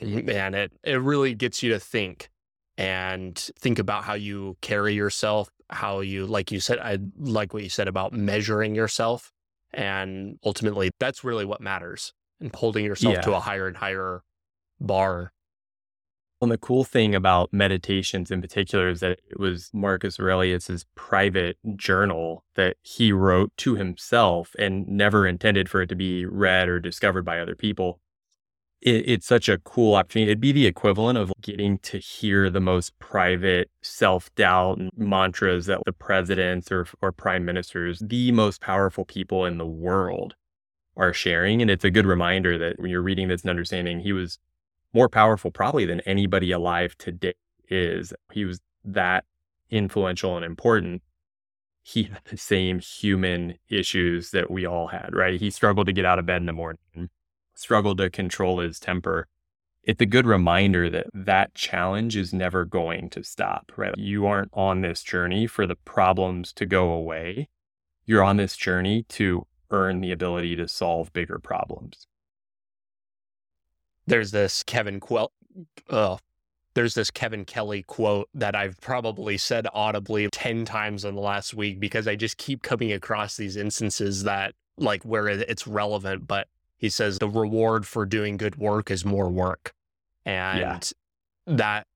man it it really gets you to think and think about how you carry yourself how you like you said i like what you said about measuring yourself and ultimately that's really what matters and holding yourself to a higher and higher bar And the cool thing about meditations in particular is that it was Marcus Aurelius's private journal that he wrote to himself and never intended for it to be read or discovered by other people. It, it's such a cool opportunity. It'd be the equivalent of getting to hear the most private self doubt mantras that the presidents or, or prime ministers, the most powerful people in the world, are sharing. And it's a good reminder that when you're reading this and understanding, he was more powerful probably than anybody alive today is. He was that influential and important. He had the same human issues that we all had, right? He struggled to get out of bed in the morning, struggled to control his temper. It's a good reminder that that challenge is never going to stop, right? You aren't on this journey for the problems to go away. You're on this journey to earn the ability to solve bigger problems. there's this kevin quell uh, there's this kevin kelly quote that i've probably said audibly 10 times in the last week because i just keep coming across these instances that like where it's relevant but he says the reward for doing good work is more work and that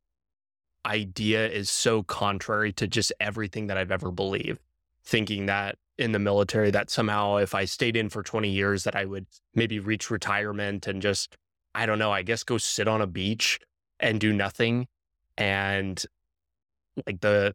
idea is so contrary to just everything that i've ever believed thinking that in the military that somehow if i stayed in for 20 years that i would maybe reach retirement and just I don't know, I guess go sit on a beach and do nothing. And like the,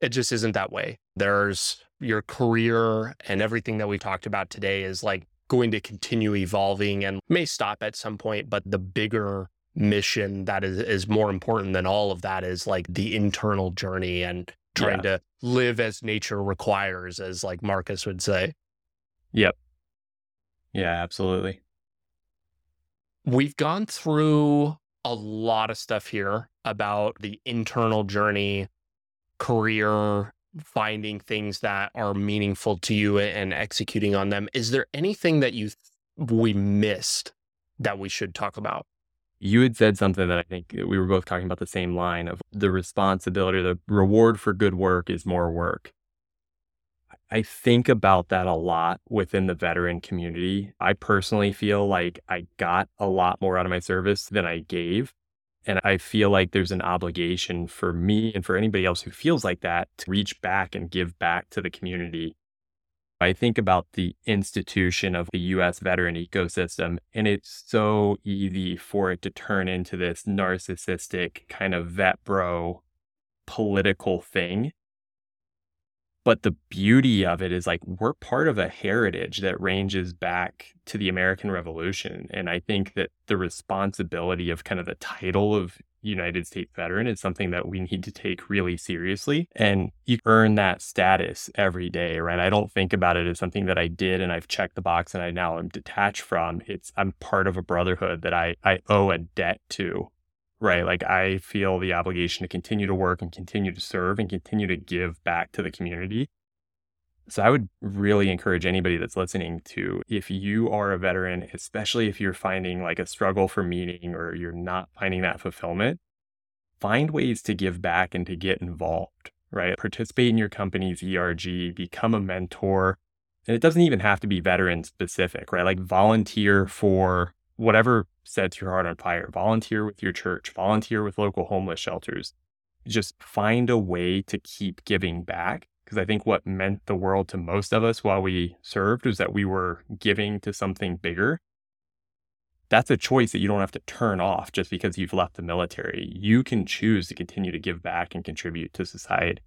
it just isn't that way. There's your career and everything that we talked about today is like going to continue evolving and may stop at some point, but the bigger mission that is, is more important than all of that is like the internal journey and trying to live as nature requires, as like Marcus would say. Yep. Yeah, absolutely. We've gone through a lot of stuff here about the internal journey, career, finding things that are meaningful to you and executing on them. Is there anything that you th- we missed that we should talk about? You had said something that I think we were both talking about the same line of the responsibility, the reward for good work is more work. I think about that a lot within the veteran community. I personally feel like I got a lot more out of my service than I gave. And I feel like there's an obligation for me and for anybody else who feels like that to reach back and give back to the community. I think about the institution of the US veteran ecosystem, and it's so easy for it to turn into this narcissistic kind of vet bro political thing but the beauty of it is like we're part of a heritage that ranges back to the American Revolution. And I think that the responsibility of kind of the title of United States veteran is something that we need to take really seriously. And you earn that status every day, right? I don't think about it as something that I did and I've checked the box and I now am detached from. It's I'm part of a brotherhood that I, I owe a debt to right? Like I feel the obligation to continue to work and continue to serve and continue to give back to the community. So I would really encourage anybody that's listening to if you are a veteran, especially if you're finding like a struggle for meaning or you're not finding that fulfillment, find ways to give back and to get involved, right? Participate in your company's ERG, become a mentor. And it doesn't even have to be veteran specific, right? Like volunteer for whatever sets your heart on fire. Volunteer with your church, volunteer with local homeless shelters. Just find a way to keep giving back. Because I think what meant the world to most of us while we served was that we were giving to something bigger. That's a choice that you don't have to turn off just because you've left the military. You can choose to continue to give back and contribute to society.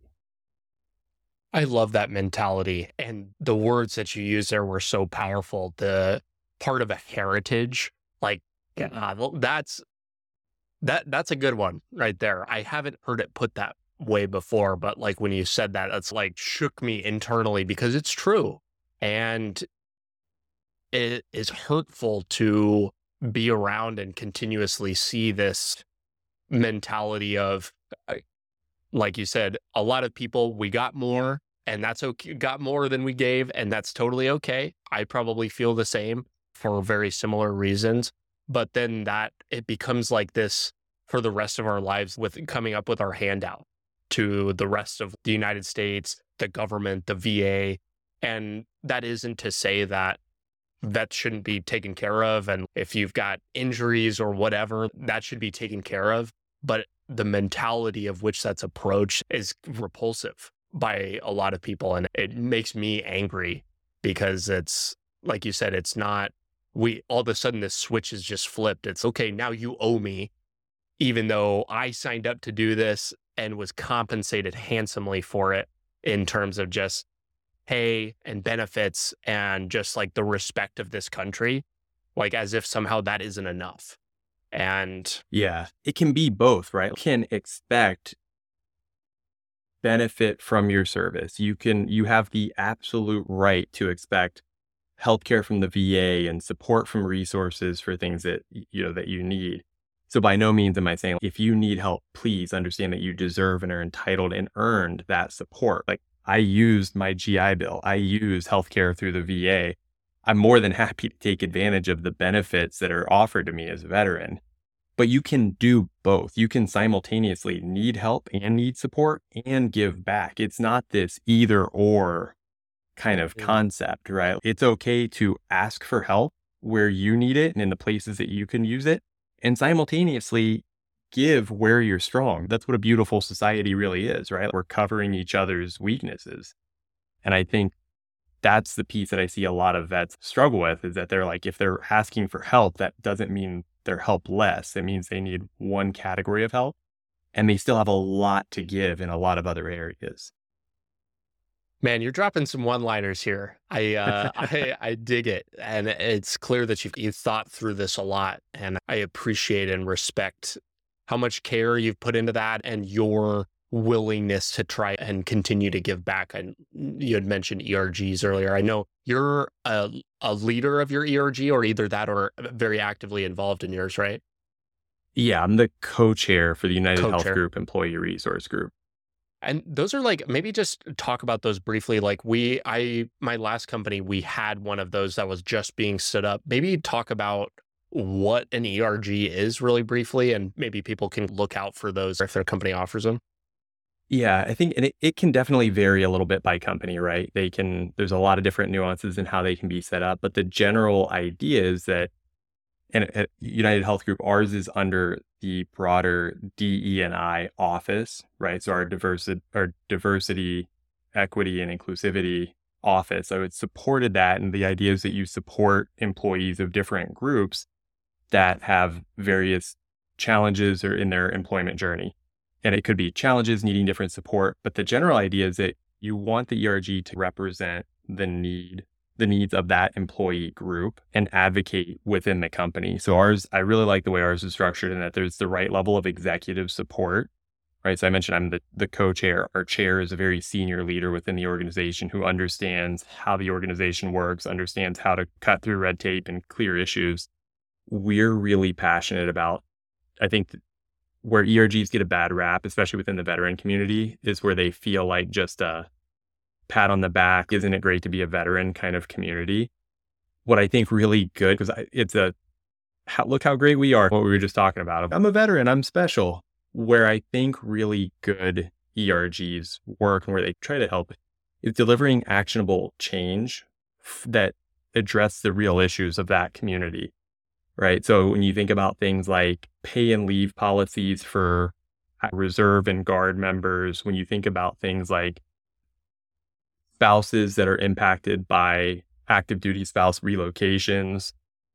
I love that mentality. And the words that you used there were so powerful. The part of a heritage like, yeah, well, that's that that's a good one right there. I haven't heard it put that way before, but like when you said that, it's like shook me internally because it's true. And it is hurtful to be around and continuously see this mentality of uh, like you said, a lot of people we got more and that's okay got more than we gave and that's totally okay. I probably feel the same for very similar reasons. But then that it becomes like this for the rest of our lives with coming up with our handout to the rest of the United States, the government, the VA. And that isn't to say that vets shouldn't be taken care of. And if you've got injuries or whatever, that should be taken care of. But the mentality of which that's approached is repulsive by a lot of people. And it makes me angry because it's, like you said, it's not we all of a sudden this switch is just flipped. It's okay, now you owe me, even though I signed up to do this and was compensated handsomely for it in terms of just pay and benefits and just like the respect of this country, like as if somehow that isn't enough. And yeah, it can be both, right? You can expect benefit from your service. You can you have the absolute right to expect healthcare from the VA and support from resources for things that you know that you need. So by no means am I saying if you need help, please understand that you deserve and are entitled and earned that support. Like I used my GI Bill, I use healthcare through the VA. I'm more than *laughs* happy to take advantage of the benefits that are offered to me as a veteran. But you can do both. You can simultaneously need help and need support and give back. It's not this either or kind of mm-hmm. concept, right? It's okay to ask for help where you need it and in the places that you can use it, and simultaneously give where you're strong. That's what a beautiful society really is, right? We're covering each other's weaknesses. And I think that's the piece that I see a lot of vets struggle with is that they're like, if they're asking for help, that doesn't mean they're helpless. It means they need one category of help and they still have a lot to give in a lot of other areas. Man, you're dropping some one-liners here. I, uh, *laughs* I I dig it, and it's clear that you've you've thought through this a lot, and I appreciate and respect how much care you've put into that and your willingness to try and continue to give back. And you had mentioned ERGs earlier. I know you're a, a leader of your ERG, or either that or very actively involved in yours, right? Yeah, I'm the co-chair for the United co-chair. Health Group Employee Resource Group. And those are like maybe just talk about those briefly. Like we, I, my last company, we had one of those that was just being stood up. Maybe talk about what an ERG is really briefly, and maybe people can look out for those if their company offers them. Yeah, I think and it, it can definitely vary a little bit by company, right? They can, there's a lot of different nuances in how they can be set up, but the general idea is that and UnitedHealth Group, ours is under the broader DE&I office, right? So our diversity, our diversity, equity, and inclusivity office. So it supported that, and the idea is that you support employees of different groups that have various challenges or in their employment journey. And it could be challenges needing different support, but the general idea is that you want the ERG to represent the need the needs of that employee group and advocate within the company. So ours, I really like the way ours is structured and that there's the right level of executive support. Right. So I mentioned I'm the, the co-chair. Our chair is a very senior leader within the organization who understands how the organization works, understands how to cut through red tape and clear issues. We're really passionate about, I think where ERGs get a bad rap, especially within the veteran community, is where they feel like just a pat on the back, isn't it great to be a veteran kind of community. What I think really good, because it's a how, look how great we are, what we were just talking about. I'm a veteran, I'm special. Where I think really good ERGs work and where they try to help is delivering actionable change that address the real issues of that community. Right. So when you think about things like pay and leave policies for uh, reserve and guard members, when you think about things like spouses that are impacted by active duty spouse relocations,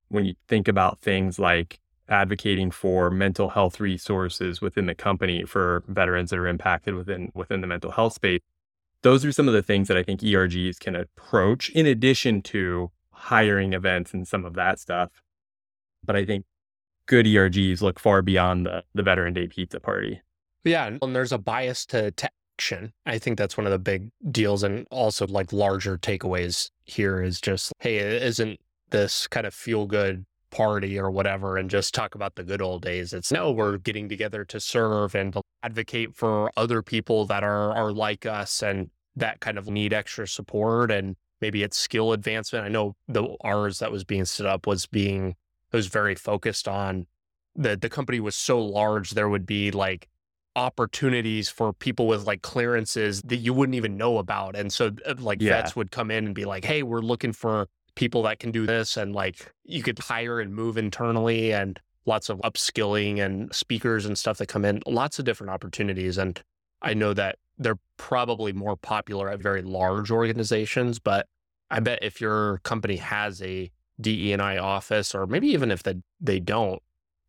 when you think about things like advocating for mental health resources within the company for veterans that are impacted within within the mental health space, those are some of the things that I think ERGs can approach in addition to hiring events and some of that stuff. But I think good ERGs look far beyond the the veteran day pizza party. Yeah, and there's a bias to, to action. I think that's one of the big deals. And also, like, larger takeaways here is just, hey, isn't this kind of feel good party or whatever and just talk about the good old days. It's no, we're getting together to serve and to advocate for other people that are are like us and that kind of need extra support and maybe it's skill advancement. I know the ours that was being set up was being it was very focused on the the company was so large there would be like opportunities for people with like clearances that you wouldn't even know about. And so uh, like yeah. vets would come in and be like, "Hey, we're looking for people that can do this." And like you could hire and move internally and lots of upskilling and speakers and stuff that come in, lots of different opportunities and I know that they're probably more popular at very large organizations, but I bet if your company has a DE&I office or maybe even if they, they don't,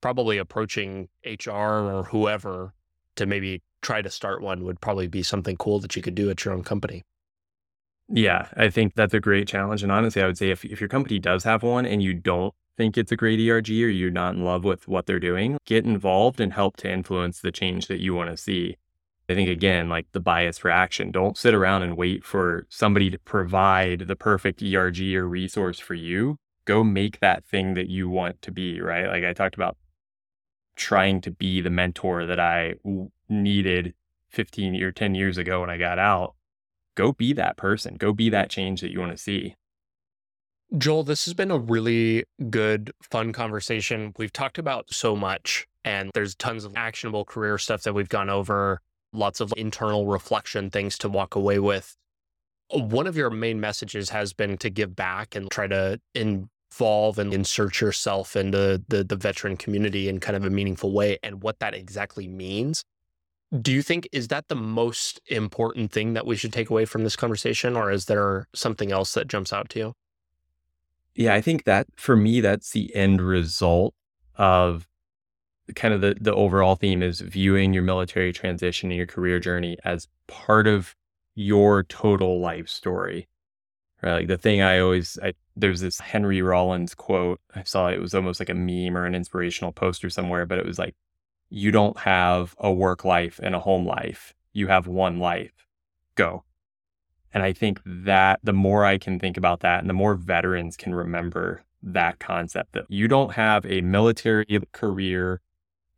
probably approaching HR or whoever to maybe try to start one would probably be something cool that you could do at your own company. Yeah, I think that's a great challenge. And honestly, I would say if, if your company does have one and you don't think it's a great ERG or you're not in love with what they're doing, get involved and help to influence the change that you want to see. I think, again, like the bias for action, don't sit around and wait for somebody to provide the perfect ERG or resource for you. Go make that thing that you want to be, right? Like I talked about trying to be the mentor that I needed 15 or 10 years ago when I got out, go be that person. Go be that change that you want to see. Joel, this has been a really good, fun conversation. We've talked about so much, and there's tons of actionable career stuff that we've gone over, lots of internal reflection things to walk away with. One of your main messages has been to give back and try to in, evolve and insert yourself into the, the veteran community in kind of a meaningful way and what that exactly means. Do you think is that the most important thing that we should take away from this conversation, or is there something else that jumps out to you? Yeah, I think that for me, that's the end result of kind of the, the overall theme is viewing your military transition and your career journey as part of your total life story. Right. Like the thing I always, I, there's this Henry Rollins quote. I saw it was almost like a meme or an inspirational poster somewhere, but it was like, you don't have a work life and a home life. You have one life. Go. And I think that the more I can think about that and the more veterans can remember that concept that you don't have a military career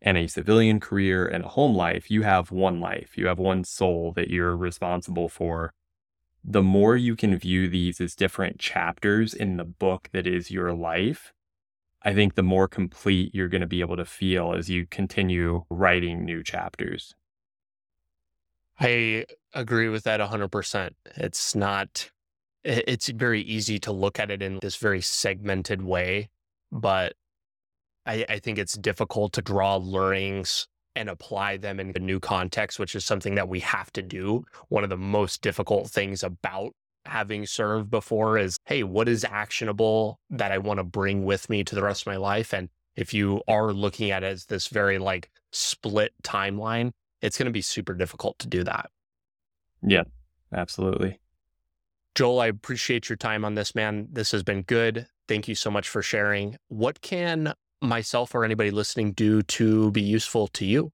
and a civilian career and a home life. You have one life. You have one soul that you're responsible for. The more you can view these as different chapters in the book that is your life, I think the more complete you're going to be able to feel as you continue writing new chapters. I agree with that 100%. It's not, it's very easy to look at it in this very segmented way, but I, I think it's difficult to draw learnings and apply them in a new context, which is something that we have to do. One of the most difficult things about having served before is hey, what is actionable that I want to bring with me to the rest of my life? And if you are looking at it as this very like split timeline, it's going to be super difficult to do that. Yeah, absolutely. Joel, I appreciate your time on this, man. This has been good. Thank you so much for sharing. What can myself or anybody listening do to be useful to you?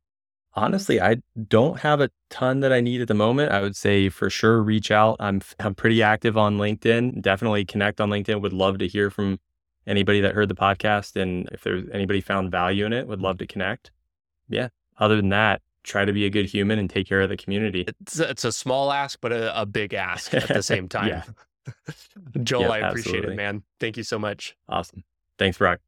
Honestly, I don't have a ton that I need at the moment. I would say for sure reach out. I'm I'm pretty active on LinkedIn. Definitely connect on LinkedIn. Would love to hear from anybody that heard the podcast and if there's anybody found value in it, would love to connect. Yeah. Other than that, try to be a good human and take care of the community. It's it's a small ask but a, a big ask at the same *laughs* time. *laughs* Joel, I appreciate absolutely. it, man. Thank you so much. Awesome. Thanks, Brock.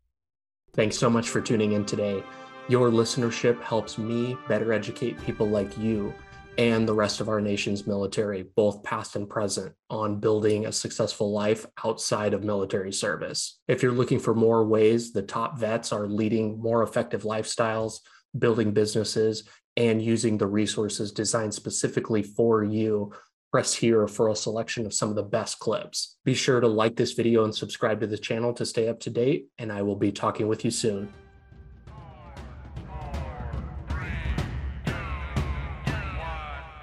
Thanks so much for tuning in today. Your listenership helps me better educate people like you and the rest of our nation's military, both past and present, on building a successful life outside of military service. If you're looking for more ways the top vets are leading more effective lifestyles, building businesses, and using the resources designed specifically for you, press here for a selection of some of the best clips. Be sure to like this video and subscribe to the channel to stay up to date, and I will be talking with you soon.